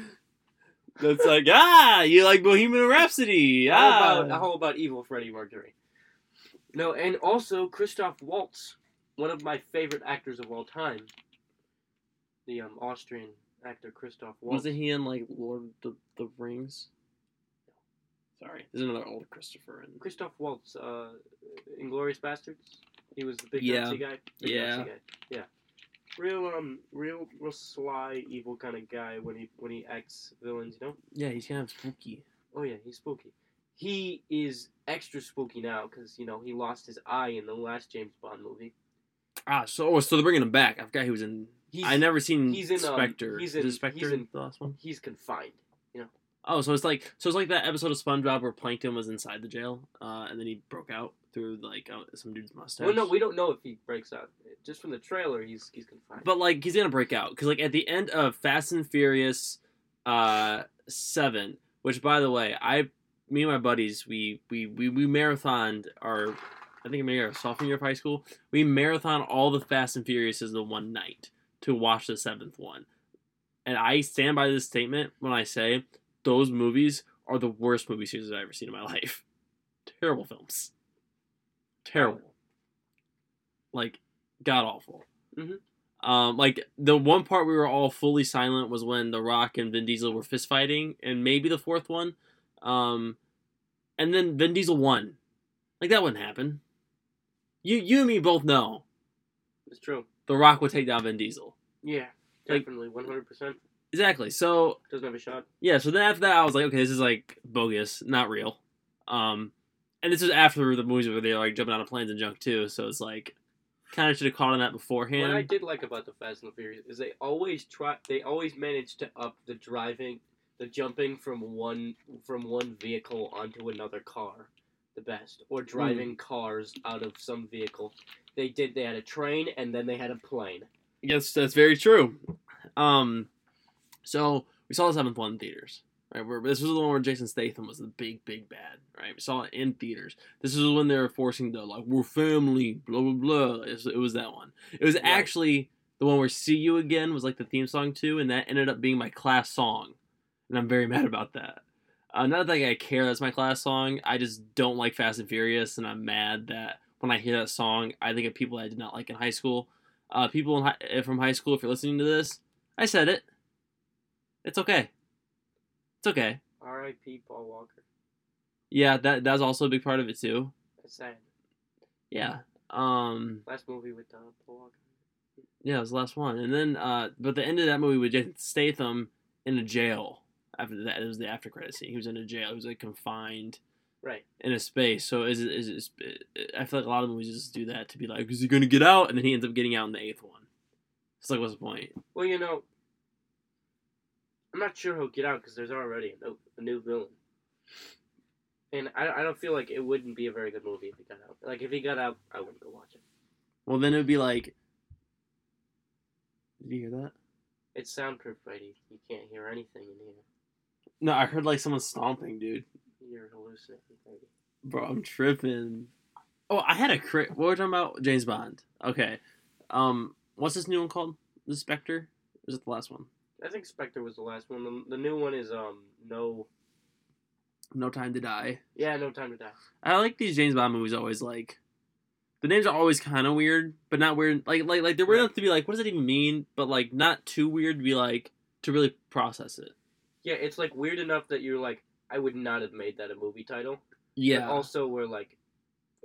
Speaker 1: That's like ah, you like Bohemian Rhapsody?
Speaker 2: How
Speaker 1: Ah,
Speaker 2: about how about evil Freddie Mercury? No, and also Christoph Waltz, one of my favorite actors of all time. The um, Austrian actor Christoph Waltz.
Speaker 1: wasn't he in like Lord of the, the Rings? Sorry, there's another older Christopher in.
Speaker 2: Christoph Waltz, uh, Inglourious Basterds. He was the big
Speaker 1: Yeah.
Speaker 2: Nazi guy. Big
Speaker 1: Yeah.
Speaker 2: Nazi guy. Yeah. Real um, real real sly, evil kind of guy when he when he acts villains. You know.
Speaker 1: Yeah, he's kind of spooky.
Speaker 2: Oh yeah, he's spooky. He is extra spooky now because you know he lost his eye in the last James Bond movie.
Speaker 1: Ah, so oh, so they're bringing him back. I forgot he was in.
Speaker 2: He's
Speaker 1: I never seen
Speaker 2: he's in, um,
Speaker 1: Spectre.
Speaker 2: he's
Speaker 1: Is
Speaker 2: in-
Speaker 1: Spectre
Speaker 2: he's in-
Speaker 1: the last one?
Speaker 2: he's confined. You know,
Speaker 1: Oh, so it's like so it's like that episode of SpongeBob where Plankton was inside the jail, uh, and then he broke out through like uh, some dude's mustache.
Speaker 2: Well, no, we don't know if he breaks out. Just from the trailer, he's he's confined.
Speaker 1: But like he's gonna break out because like at the end of Fast and Furious, uh, seven, which by the way, I, me and my buddies, we we we, we marathoned our, I think maybe our sophomore year of high school, we marathon all the Fast and Furious in the one night to watch the seventh one, and I stand by this statement when I say those movies are the worst movie series I've ever seen in my life. Terrible films. Terrible. Like god awful.
Speaker 2: Mhm.
Speaker 1: Um, like the one part we were all fully silent was when The Rock and Vin Diesel were fist fighting, and maybe the fourth one. Um, and then Vin Diesel won. Like that wouldn't happen. You, you and me both know
Speaker 2: it's true.
Speaker 1: The Rock would take down Vin Diesel.
Speaker 2: Yeah,
Speaker 1: Like-
Speaker 2: definitely, one hundred percent.
Speaker 1: Exactly. So
Speaker 2: Doesn't have a shot.
Speaker 1: yeah. So then after that, I was like, okay, this is like bogus, not real. Um, and this was after the movies where they were like jumping out of planes and junk too. So it's like, kind of should have caught on that beforehand.
Speaker 2: What I did like about the Fast and the Furious is they always try. They always manage to up the driving, the jumping from one from one vehicle onto another car, the best, or driving cars out of some vehicle. They did. They had a train and then they had a plane.
Speaker 1: Yes, that's very true. Um, so we saw the seventh one in theaters. Right, where this was the one where Jason Statham was the big, big bad. Right, we saw it in theaters. This was when they were forcing the like we're family, blah blah blah. It was, it was that one. It was
Speaker 2: Right.
Speaker 1: actually the one where "See You Again" was like the theme song too, and that ended up being my class song, and I'm very mad about that. Not that I care that's my class song. I just don't like Fast and Furious, and I'm mad that when I hear that song, I think of people I did not like in high school. Uh, people in hi- from high school, if you're listening to this, I said it. It's okay. It's okay.
Speaker 2: R.I.P. Paul Walker.
Speaker 1: Yeah, that that's also a big part of it too.
Speaker 2: That's sad.
Speaker 1: Yeah. Um.
Speaker 2: Last movie with uh, Paul Walker.
Speaker 1: Yeah, it was the last one, and then uh, but the end of that movie with Jason Statham in a jail. After that, it was the after credit scene. He was in a jail. He was like confined
Speaker 2: Right.
Speaker 1: in a space. So is is it, I feel like a lot of movies just do that to be like, is he gonna get out? And then he ends up getting out in the eighth one. It's like, what's the point?
Speaker 2: Well, you know, I'm not sure he'll get out because there's already a, no, a new villain. And I, I don't feel like it wouldn't be a very good movie if he got out. Like, if he got out, I wouldn't go watch it.
Speaker 1: Well, then it would be like, did you hear that?
Speaker 2: It's soundproof, Brady. You can't hear anything in here.
Speaker 1: No, I heard like someone stomping, dude.
Speaker 2: You're hallucinating,
Speaker 1: Bro, I'm tripping. Oh, I had a crit. What were we talking about? James Bond. Okay. Um, what's this new one called? The Spectre? Or was it the last one?
Speaker 2: I think Spectre was the last one. The, the new one is, um, no.
Speaker 1: No Time to Die.
Speaker 2: Yeah, No Time to Die.
Speaker 1: I like these James Bond movies. Always like, the names are always kind of weird, but not weird. Like, like, like they're weird enough to be like, what does it even mean? But like, not too weird to be like to really process it.
Speaker 2: Yeah, it's, like, weird enough that you're like, I would not have made that a movie title. But
Speaker 1: Yeah.
Speaker 2: also, we're like,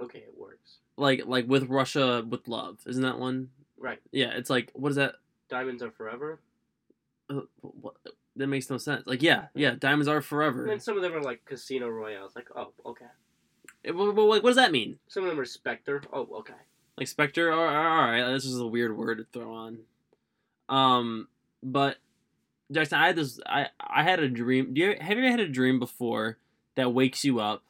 Speaker 2: okay, it works.
Speaker 1: like, like with Russia with Love, isn't that one?
Speaker 2: Right.
Speaker 1: Yeah. It's like, what is that?
Speaker 2: Diamonds Are Forever.
Speaker 1: Uh, what? That makes no sense. Like, yeah, yeah. Diamonds are forever.
Speaker 2: And then some of them are like Casino Royale. It's like, oh, okay.
Speaker 1: Eh, Well, like, what does that mean?
Speaker 2: Some of them are Spectre. Oh, okay.
Speaker 1: Like Spectre, all all right, this is a weird word to throw on. Um, but Jackson, I had this. I I had a dream. Do you have you ever had a dream before that wakes you up,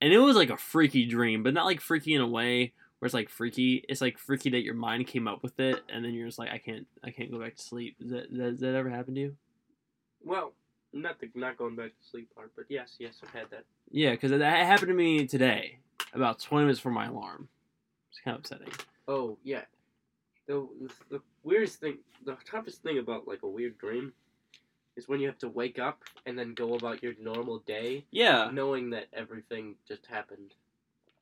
Speaker 1: and it was like a freaky dream, but not like freaky in a way where it's like freaky. It's like freaky that your mind came up with it, and then you're just like, I can't, I can't go back to sleep. Does that, does that, ever happen to you?
Speaker 2: Well, not the not going back to sleep part, but yes, yes, I've had that.
Speaker 1: Yeah, because that happened to me today, about twenty minutes before my alarm. It's kind of upsetting.
Speaker 2: Oh yeah. The the weirdest thing, the toughest thing about like a weird dream, is when you have to wake up and then go about your normal day,
Speaker 1: Yeah.
Speaker 2: knowing that everything just happened.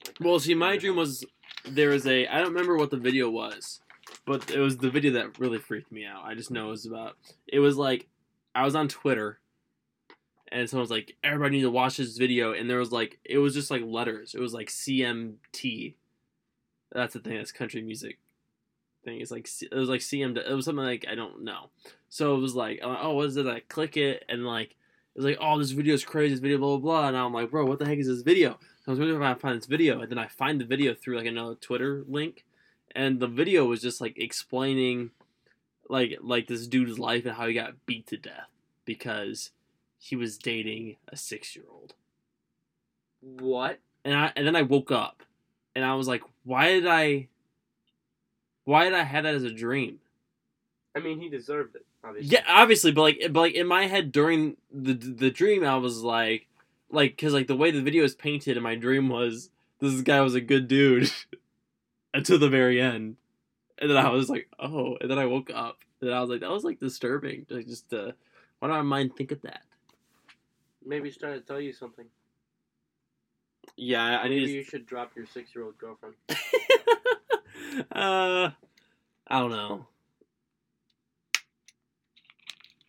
Speaker 2: like.
Speaker 1: Well, see, my dream was there was a I don't remember what the video was, but it was the video that really freaked me out. I just know it was about it was like I was on Twitter, and someone was like, "Everybody need to watch this video," and there was like it was just like letters. It was like CMT. That's the thing. That's country music thing. It's like it was like CM. It was something like I don't know. So it was like, like, oh, what is it? I click it, and like it's like, oh, this video is crazy. This video, blah blah blah. And I'm like, bro, what the heck is this video? So I was wondering if I find this video, and then I find the video through like another Twitter link, and the video was just like explaining, like like this dude's life and how he got beat to death because he was dating a six year old.
Speaker 2: What?
Speaker 1: And I and then I woke up and I was like, why did I why did I have that as a dream?
Speaker 2: I mean, he deserved it. Obviously.
Speaker 1: Yeah, obviously, but like but like in my head during the the dream I was like like cuz like the way the video is painted in my dream was this guy was a good dude until the very end. And then I was like, "Oh." And then I woke up. And I was like, "That was like disturbing." Like just uh why did my mind think of that?
Speaker 2: Maybe he's trying to tell you something.
Speaker 1: Yeah, I, I
Speaker 2: Maybe
Speaker 1: need
Speaker 2: you should drop your six-year-old girlfriend.
Speaker 1: uh I don't know.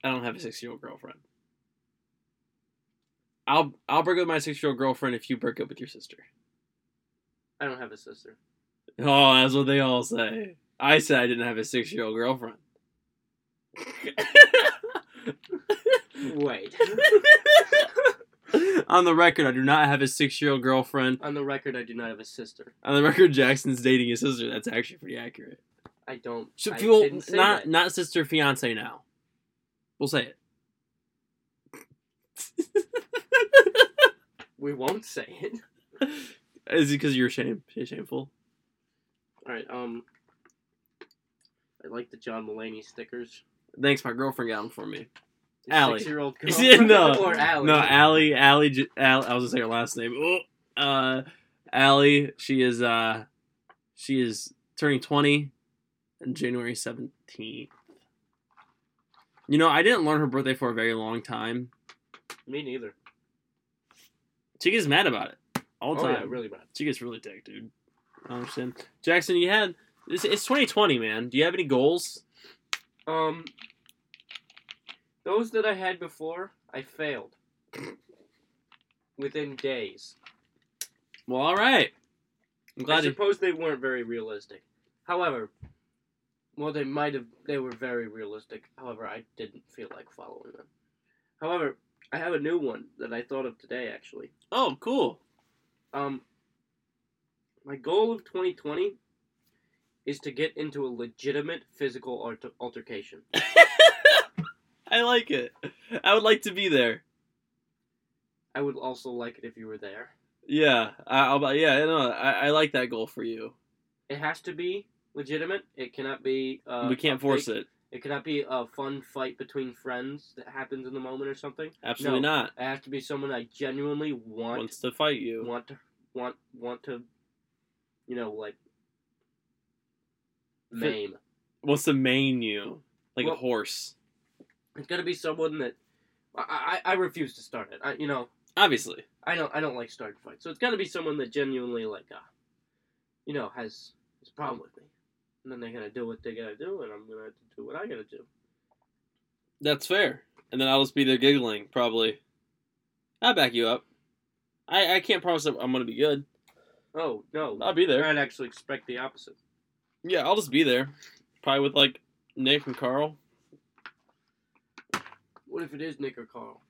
Speaker 1: I don't have a 6-year-old girlfriend. I'll I'll break up with my 6-year-old girlfriend if you break up with your sister.
Speaker 2: I don't have a sister.
Speaker 1: Oh, that's what they all say. I said I didn't have a 6-year-old girlfriend.
Speaker 2: Wait.
Speaker 1: On the record, I do not have a 6-year-old girlfriend.
Speaker 2: On the record, I do not have a sister.
Speaker 1: On the record, Jackson's dating his sister. That's actually pretty accurate.
Speaker 2: I don't.
Speaker 1: So
Speaker 2: I
Speaker 1: people, not
Speaker 2: that.
Speaker 1: not sister, fiance now. We'll say it.
Speaker 2: We won't say it.
Speaker 1: Is it because you're shame, shameful?
Speaker 2: All right. Um. I like the John Mulaney stickers.
Speaker 1: Thanks, my girlfriend got them for me. Allie.
Speaker 2: Six-year-old
Speaker 1: Yeah,
Speaker 2: girl.
Speaker 1: no,
Speaker 2: or Allie.
Speaker 1: No, Allie, Allie, J- Al, I was gonna say her last name. Oh, uh, Allie, she is uh, she is turning twenty, on January seventeenth. You know, I didn't learn her birthday for a very long time.
Speaker 2: Me neither.
Speaker 1: She gets mad about it all the
Speaker 2: Oh
Speaker 1: time.
Speaker 2: yeah, really bad.
Speaker 1: She gets really ticked, dude. I understand. Jackson, you had it's, it's 2020, man. Do you have any goals?
Speaker 2: Um. Those that I had before, I failed. Within days.
Speaker 1: Well, all right. I'm
Speaker 2: I
Speaker 1: glad. You,
Speaker 2: suppose they weren't very realistic. However, well, they might have. They were very realistic. However, I didn't feel like following them. However, I have a new one that I thought of today. Actually,
Speaker 1: oh, cool.
Speaker 2: um, my goal of 2020 is to get into a legitimate physical alter- altercation.
Speaker 1: I like it. I would like to be there.
Speaker 2: I would also like it if you were there.
Speaker 1: Yeah, I, I'll. Yeah, no, I, I like that goal for you.
Speaker 2: It has to be legitimate. It cannot be. Uh,
Speaker 1: we can't force it.
Speaker 2: It cannot be a fun fight between friends that happens in the moment or something.
Speaker 1: Absolutely
Speaker 2: No.
Speaker 1: not.
Speaker 2: It has to be someone I genuinely want
Speaker 1: Wants to fight you.
Speaker 2: want to want want to, you know, like maim.
Speaker 1: Wants to maim you like a horse.
Speaker 2: It's gotta be someone that I, I I refuse to start it. I you know
Speaker 1: Obviously.
Speaker 2: I don't I don't like starting fights. So it's gotta be someone that genuinely like uh, you know has has a problem with me. And then they're gonna do what they gotta do, and I'm gonna have to do what I gotta do.
Speaker 1: That's fair. And then I'll just be there giggling, probably. I'll back you up. I, I can't promise that I'm gonna be good.
Speaker 2: Oh no,
Speaker 1: I'll be there.
Speaker 2: I'd actually expect the opposite.
Speaker 1: Yeah, I'll just be there. Probably with like Nick and Carl.
Speaker 2: What if it is Nick or Carl?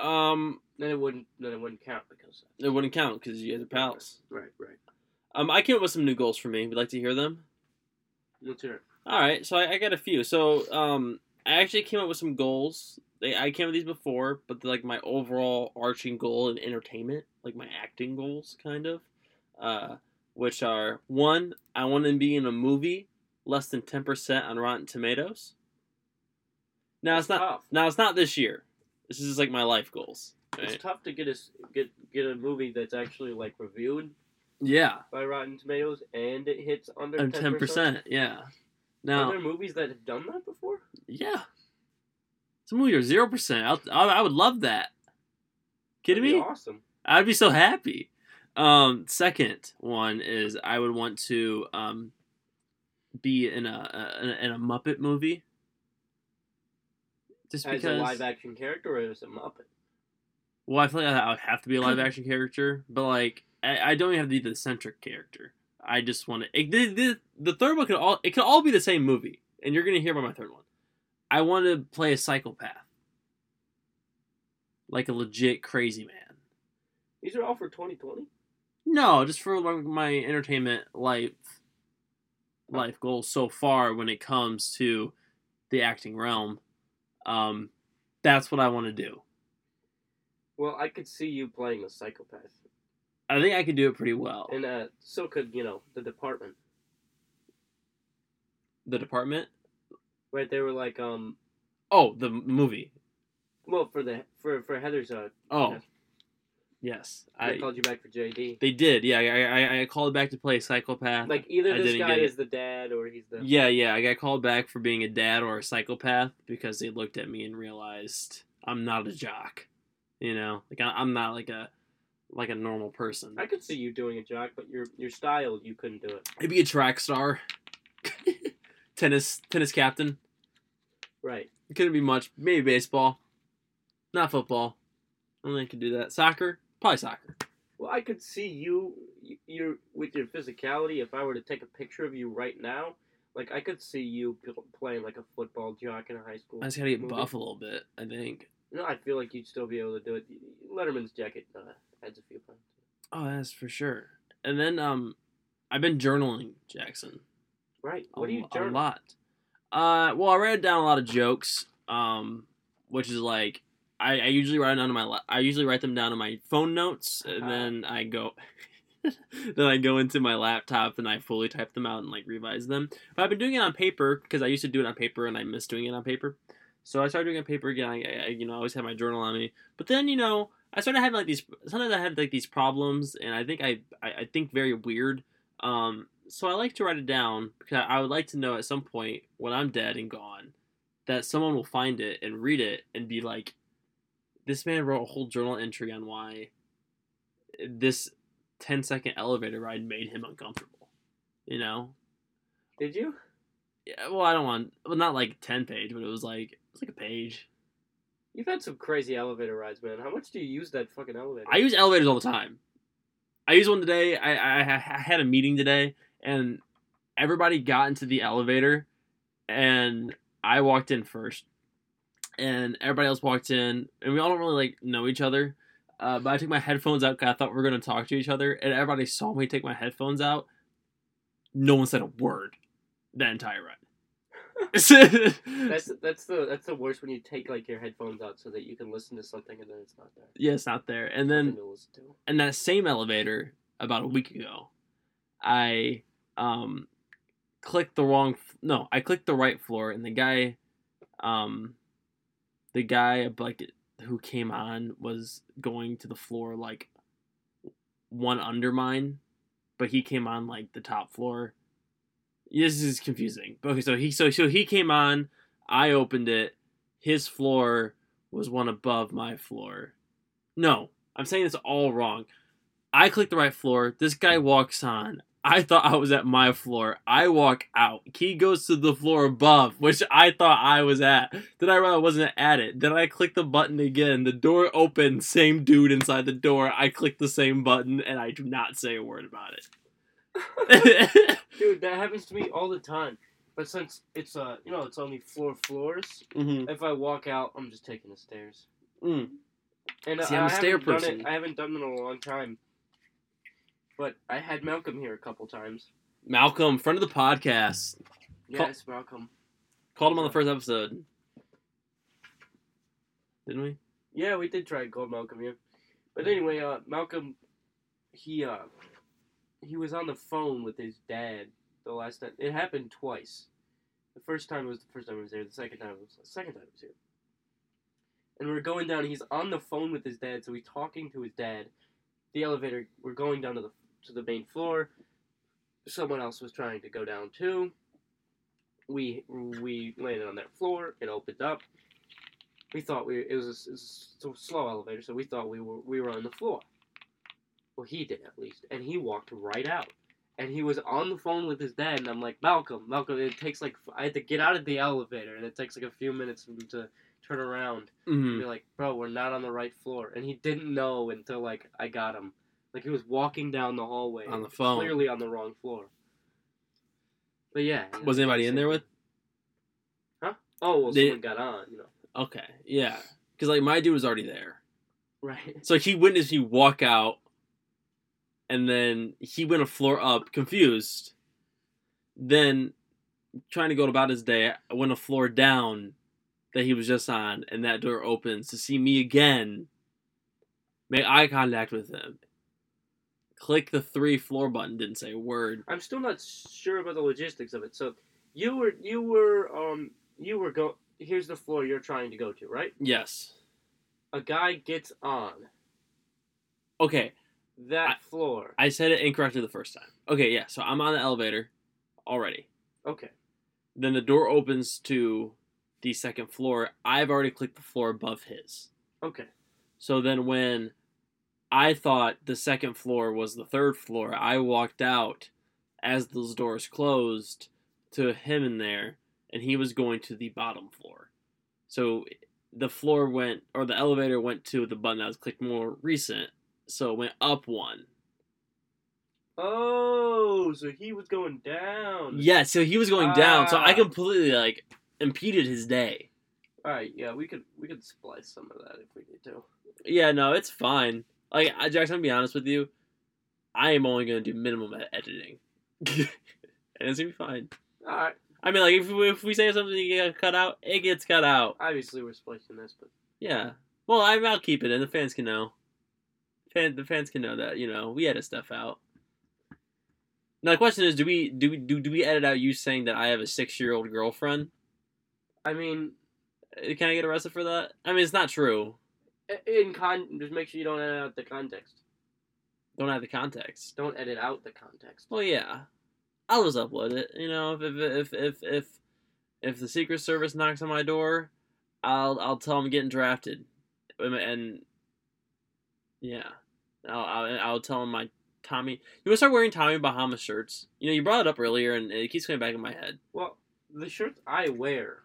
Speaker 1: Um,
Speaker 2: Then it wouldn't then it wouldn't count because
Speaker 1: it wouldn't count because you guys are pals.
Speaker 2: right right.
Speaker 1: Um, I came up with some new goals for me. Would you like to hear them?
Speaker 2: Let's hear it.
Speaker 1: All right, so I, I got a few. So um, I actually came up with some goals. They I came up with these before, but like my overall arching goal in entertainment, like my acting goals, kind of, uh, which are one, I want to be in a movie less than ten percent on Rotten Tomatoes. Now it's not.
Speaker 2: tough.
Speaker 1: Now it's not this year. This is like my life goals.
Speaker 2: It's tough to get a get get a movie that's actually like reviewed
Speaker 1: Yeah,
Speaker 2: by Rotten Tomatoes and it hits under
Speaker 1: ten percent. Yeah. Now, are
Speaker 2: there movies that have done that before?
Speaker 1: yeah, some movies are zero percent. I, I would love that. Kidding
Speaker 2: That'd
Speaker 1: me?
Speaker 2: Awesome.
Speaker 1: I'd be so happy. Um, second one is I would want to um, be in a, a in a Muppet movie. Just
Speaker 2: As
Speaker 1: because,
Speaker 2: a live action character or as a Muppet?
Speaker 1: well, I feel like I would have to be a live action character, but like I, I don't even have to be the centric character. I just want to. It, the, the, the third one could all it could all be the same movie, and you're gonna hear about my third one. I want to play a psychopath, like a legit crazy man.
Speaker 2: These are all for 2020.
Speaker 1: No, just for like my entertainment life life goals so far when it comes to the acting realm. Um, that's what I want to do.
Speaker 2: Well, I could see you playing a psychopath,
Speaker 1: I think I could do it pretty well.
Speaker 2: and uh, so could you know the department.
Speaker 1: the department.
Speaker 2: Right? They were like, um,
Speaker 1: Oh, the movie.
Speaker 2: well, for the for for Heathers, uh,
Speaker 1: Oh. Yes.
Speaker 2: they
Speaker 1: I
Speaker 2: called you back for JD.
Speaker 1: they did. Yeah, I, I I called back to play psychopath.
Speaker 2: Like either
Speaker 1: I
Speaker 2: this guy is the dad or he's the.
Speaker 1: Yeah, yeah. I got called back for being a dad or a psychopath because they looked at me and realized I'm not a jock. You know, like I, I'm not like a like a normal person.
Speaker 2: I could see you doing a jock, but your your style, you couldn't do it.
Speaker 1: I'd be a track star, tennis tennis captain.
Speaker 2: Right.
Speaker 1: It couldn't be much. Maybe baseball, not football. I only could do that. Soccer, probably soccer.
Speaker 2: Well, I could see you, you with your physicality. If I were to take a picture of you right now, like I could see you playing like a football jock in a high school.
Speaker 1: I just gotta get
Speaker 2: movie.
Speaker 1: buff a little bit. I think.
Speaker 2: No, I feel like you'd still be able to do it. Letterman's jacket uh, adds a few pounds.
Speaker 1: Oh, that's for sure. And then um, I've been journaling, Jackson.
Speaker 2: Right.
Speaker 1: a,
Speaker 2: What do you
Speaker 1: a lot. Uh, well, I write down a lot of jokes. Um, which is like I, I usually write down on my I usually write them down on my phone notes, and
Speaker 2: Uh-huh.
Speaker 1: then I go. then I go into my laptop and I fully type them out and like revise them. But I've been doing it on paper because I used to do it on paper and I miss doing it on paper. So I started doing it on paper again. I, I you know I always have my journal on me. But then you know I started having like these. Sometimes I had like these problems, and I think I I, I think very weird. Um, so I like to write it down because I would like to know at some point when I'm dead and gone that someone will find it and read it and be like, this man wrote a whole journal entry on why this 10 second elevator ride made him uncomfortable. You know?
Speaker 2: Did you?
Speaker 1: Yeah, well, I don't want, well, not like 10 page, but it was like, it was like a page.
Speaker 2: You've had some crazy elevator rides, man. How much do you use that fucking elevator?
Speaker 1: I use elevators all the time. I used one today. I, I, I had a meeting today, and everybody got into the elevator, and I walked in first, and everybody else walked in, and we all don't really like know each other. Uh, but I took my headphones out 'cause I thought we were gonna talk to each other, and everybody saw me take my headphones out. No one said a word that entire ride.
Speaker 2: That's that's the that's the worst when you take like your headphones out so that you can listen to something and then it's not there.
Speaker 1: yeah, it's not there. And then
Speaker 2: Nothing to to.
Speaker 1: in that same elevator about a week ago, I um clicked the wrong no, I clicked the right floor and the guy um the guy like who came on was going to the floor like one under mine, but he came on like the top floor. This is confusing. Okay, so he so so he came on, I opened it, his floor was one above my floor. No, I'm saying this all wrong. I click the right floor. This guy walks on. I thought I was at my floor. I walk out. He goes to the floor above, which I thought I was at. Then I realized I wasn't at it. Then I click the button again. The door opens. Same dude inside the door. I click the same button, and I do not say a word about it.
Speaker 2: Dude, that happens to me all the time. But since it's uh you know it's only four floors,
Speaker 1: mm-hmm.
Speaker 2: if I walk out, I'm just taking the stairs.
Speaker 1: mm.
Speaker 2: And
Speaker 1: See,
Speaker 2: I,
Speaker 1: I'm a
Speaker 2: I
Speaker 1: stair
Speaker 2: haven't done
Speaker 1: person.
Speaker 2: it. I haven't done it in a long time. But I had Malcolm here a couple times.
Speaker 1: Malcolm, friend of the podcast,
Speaker 2: Yes, Malcolm.
Speaker 1: called him on the first episode. Didn't we?
Speaker 2: Yeah, we did try and call Malcolm here. But anyway, uh, Malcolm, he uh, he was on the phone with his dad the last time. It happened twice. The first time was the first time he was there. The second time was the second time he was here. And we're going down. He's on the phone with his dad, so he's talking to his dad. The elevator. We're going down to the to the main floor. Someone else was trying to go down too. We we landed on that floor. It opened up we thought we it was a, it was a slow elevator, so we thought we were we were on the floor. Well, he did at least, and he walked right out, and he was on the phone with his dad, and I'm like, Malcolm, Malcolm, it takes like I had to get out of the elevator, and it takes like a few minutes for him to turn around and
Speaker 1: Mm-hmm.
Speaker 2: be like, bro, we're not on the right floor, and he didn't know until like I got him, like he was walking down the hallway
Speaker 1: On the phone.
Speaker 2: clearly on the wrong floor. But yeah,
Speaker 1: Was anybody in there with? Huh?
Speaker 2: Oh well,
Speaker 1: They-
Speaker 2: someone got on, you know.
Speaker 1: Okay, yeah, because like my dude was already there,
Speaker 2: Right.
Speaker 1: so he witnessed me walk out, and then he went a floor up, confused. Then, trying to go about his day, I went a floor down that he was just on, and that door opens to see me again, make eye contact with him. Click the three floor button. Didn't say a word.
Speaker 2: I'm still not sure about the logistics of it. So you were you were um you were go. Here's the floor you're trying to go to, right?
Speaker 1: Yes.
Speaker 2: A guy gets on
Speaker 1: Okay.
Speaker 2: that
Speaker 1: I-
Speaker 2: floor.
Speaker 1: I said it incorrectly the first time. Okay, yeah. So I'm on the elevator already.
Speaker 2: Okay.
Speaker 1: Then the door opens to the second floor. I've already clicked the floor above his.
Speaker 2: Okay.
Speaker 1: So then when I thought the second floor was the third floor, I walked out as those doors closed to him in there, and he was going to the bottom floor. So the floor went, or the elevator went to the button that was clicked more recent, so it went up one.
Speaker 2: Oh, so he was going down.
Speaker 1: Yeah, so he was going down, so I
Speaker 2: Ah.
Speaker 1: completely like impeded his day.
Speaker 2: All right. Yeah, we could we could splice some of that if we need to.
Speaker 1: Yeah, no, it's fine. Like, I- Jackson, I'm gonna be honest with you. I am only gonna do minimum editing, and it's gonna be fine.
Speaker 2: All right.
Speaker 1: I mean, like, if we, if we say something you get cut out, it gets cut out.
Speaker 2: Obviously, we're splicing this, but
Speaker 1: Yeah. Well, I, I'll keep it in. The fans can know. Fan, the fans can know that you know we edit stuff out. Now the question is, do we do we do, do we edit out you saying that I have a six year old girlfriend?
Speaker 2: I mean,
Speaker 1: Uh, Can I get arrested for that? I mean, it's not true.
Speaker 2: In con, just make sure you don't edit out the context.
Speaker 1: Don't have the context.
Speaker 2: Don't edit out the context.
Speaker 1: Well, yeah, I'll just upload it. You know, if if if if if, if the Secret Service knocks on my door, I'll I'll tell them getting drafted, and, yeah, I'll, I'll I'll tell them my Tommy. You want to start wearing Tommy Bahama shirts? You know, you brought it up earlier, and it keeps coming back in my head.
Speaker 2: Well, the shirts I wear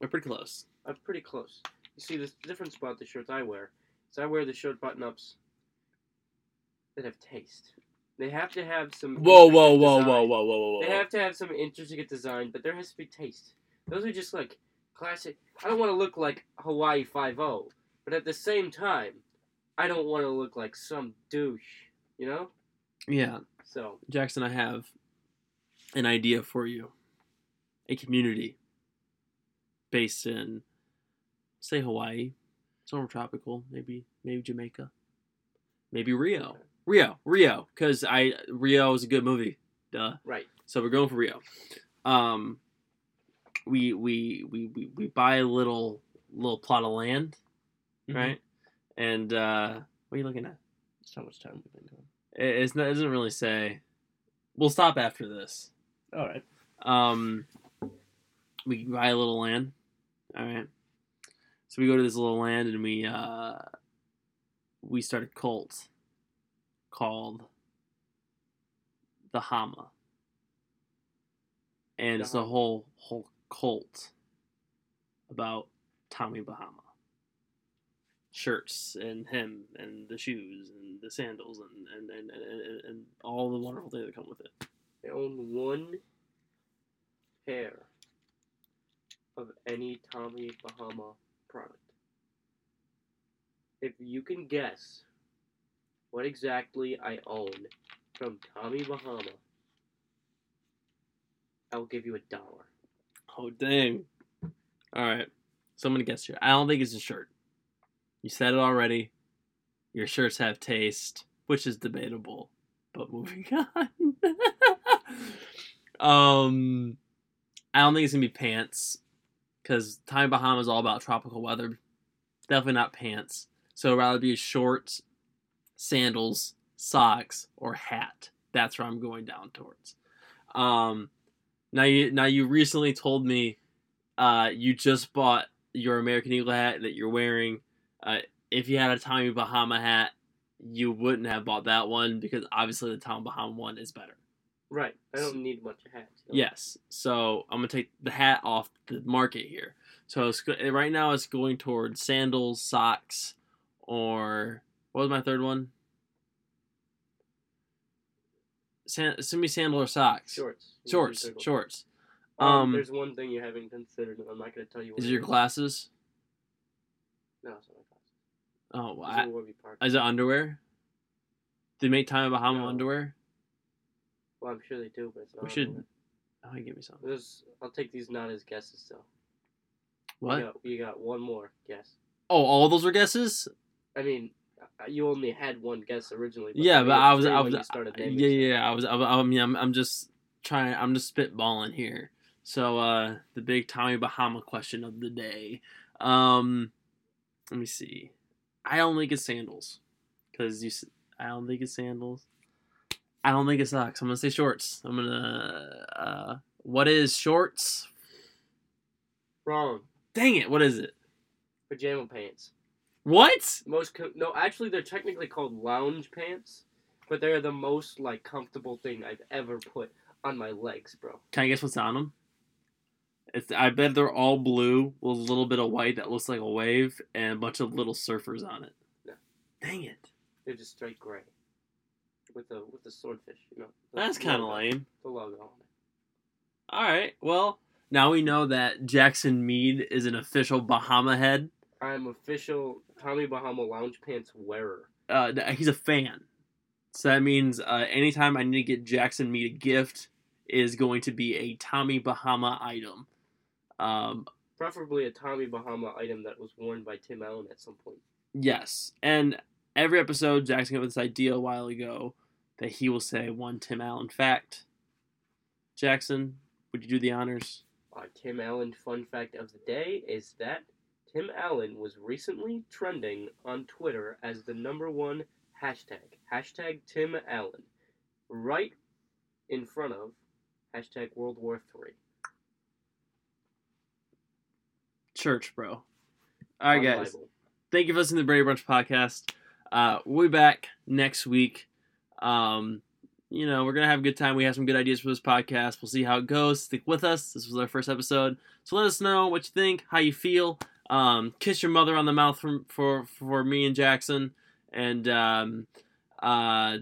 Speaker 1: We're pretty close.
Speaker 2: are pretty close. You see, the difference about the shirts I wear is I wear the shirt button ups that have taste. They have to have some.
Speaker 1: Whoa, whoa, whoa,
Speaker 2: design.
Speaker 1: whoa, whoa, whoa, whoa!
Speaker 2: They have to have some intricate design, but there has to be taste. Those are just like classic. I don't want to look like Hawaii Five O, but at the same time, I don't want to look like some douche. You know.
Speaker 1: Yeah,
Speaker 2: So
Speaker 1: Jackson, I have an idea for you. A community based in, say, Hawaii, somewhere tropical, maybe maybe Jamaica, maybe Rio, Rio, Rio, because I Rio is a good movie, duh.
Speaker 2: right.
Speaker 1: So we're going for Rio. Um, we we we we, we buy a little little plot of land, right? And uh, what are you looking at?
Speaker 2: That's how much time we've been doing.
Speaker 1: It, it's not, it doesn't really say. We'll stop after this.
Speaker 2: All right.
Speaker 1: Um, we buy a little land. All right. So we go to this little land and we uh, we start a cult called the Hama, and it's a whole whole cult about Tommy Bahama. Shirts and him and the shoes and the sandals and and, and, and, and, and all the wonderful things that come with it.
Speaker 2: They own one pair of any Tommy Bahama product. If you can guess what exactly I own from Tommy Bahama, I'll give you a dollar.
Speaker 1: Oh dang! All right, so I'm gonna guess here. I don't think it's a shirt. You said it already. Your shirts have taste, which is debatable. But moving on. um, I don't think it's gonna be pants, because Tommy Bahama is all about tropical weather. Definitely not pants. So rather be shorts, sandals, socks, or hat. That's where I'm going down towards. Um, now you now you recently told me uh, you just bought your American Eagle hat that you're wearing. Uh, if you had a Tommy Bahama hat, you wouldn't have bought that one because obviously the Tommy Bahama one is better.
Speaker 2: Right. I don't need much of hats.
Speaker 1: Yes. So I'm gonna take the hat off the market here. So it's, right now it's going towards sandals, socks, or what was my third one? San- semi sandal or socks.
Speaker 2: Shorts.
Speaker 1: Shorts. Shorts.
Speaker 2: Um,
Speaker 1: Um,
Speaker 2: there's one thing you haven't considered, and I'm not going to tell you. What
Speaker 1: Is your glasses?
Speaker 2: No, it's not my glasses.
Speaker 1: Oh,
Speaker 2: It's
Speaker 1: I, is it underwear? Do they make Tommy Bahama
Speaker 2: No.
Speaker 1: underwear?
Speaker 2: Well, I'm sure they do, but it's not.
Speaker 1: We should-. Oh, give me some.
Speaker 2: I'll take these not as guesses though.
Speaker 1: What?
Speaker 2: You got, you got one more guess.
Speaker 1: Oh, all those were guesses.
Speaker 2: I mean, Uh, You only had one guess originally.
Speaker 1: Yeah, but I was, I was,
Speaker 2: started
Speaker 1: yeah,
Speaker 2: stuff.
Speaker 1: yeah, I was, I, I mean, I'm, I'm just trying, I'm just spitballing here. So, uh, the big Tommy Bahama question of the day. Um, let me see. I don't think it's sandals, cause you, I don't think it's sandals. I don't think it's socks. I'm gonna say shorts. I'm gonna, uh, what is shorts?
Speaker 2: Wrong.
Speaker 1: Dang it, what is it?
Speaker 2: Pajama pants.
Speaker 1: What?
Speaker 2: Most com- no, actually, they're technically called lounge pants, but they're the most like comfortable thing I've ever put on my legs, bro.
Speaker 1: Can I guess what's on them? It's, I bet they're all blue with a little bit of white that looks like a wave and a bunch of little surfers on it.
Speaker 2: No.
Speaker 1: Dang it.
Speaker 2: They're just straight gray, with the with the swordfish. You know. the
Speaker 1: That's kind of lame.
Speaker 2: The logo on it.
Speaker 1: All right. Well, now we know that Jackson Mead is an official Bahama head.
Speaker 2: I'm official Tommy Bahama lounge pants wearer.
Speaker 1: Uh, he's a fan. So that means uh, anytime I need to get Jackson Mead a gift is going to be a Tommy Bahama item. Um,
Speaker 2: Preferably a Tommy Bahama item that was worn by Tim Allen at some point.
Speaker 1: Yes, and every episode, Jackson got this idea a while ago that he will say one Tim Allen fact. Jackson, would you do the honors?
Speaker 2: Our Tim Allen fun fact of the day is that Tim Allen was recently trending on Twitter as the number one hashtag. Hashtag Tim Allen. Right in front of hashtag World War Three.
Speaker 1: Church, bro. All right, guys. Thank you for listening to the Brady Brunch podcast. Uh, we'll be back next week. Um, you know, we're gonna have a good time. We have some good ideas for this podcast. We'll see how it goes. Stick with us. This was our first episode, so let us know what you think, how you feel. Um, kiss your mother on the mouth for for for me and Jackson. And um, uh,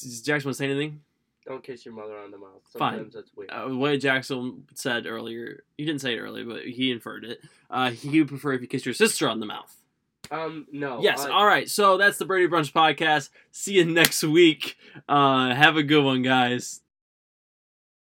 Speaker 1: does Jackson want to say anything?
Speaker 2: Don't kiss your mother on the mouth.
Speaker 1: Fine.
Speaker 2: Sometimes that's weird.
Speaker 1: Uh, what Jackson said earlier, he didn't say it earlier, but he inferred it. Uh, he would prefer if you kiss your sister on the mouth.
Speaker 2: Um, no.
Speaker 1: Yes.
Speaker 2: uh,
Speaker 1: all right. So that's the Brady Brunch podcast. See you next week. Uh, have a good one, guys.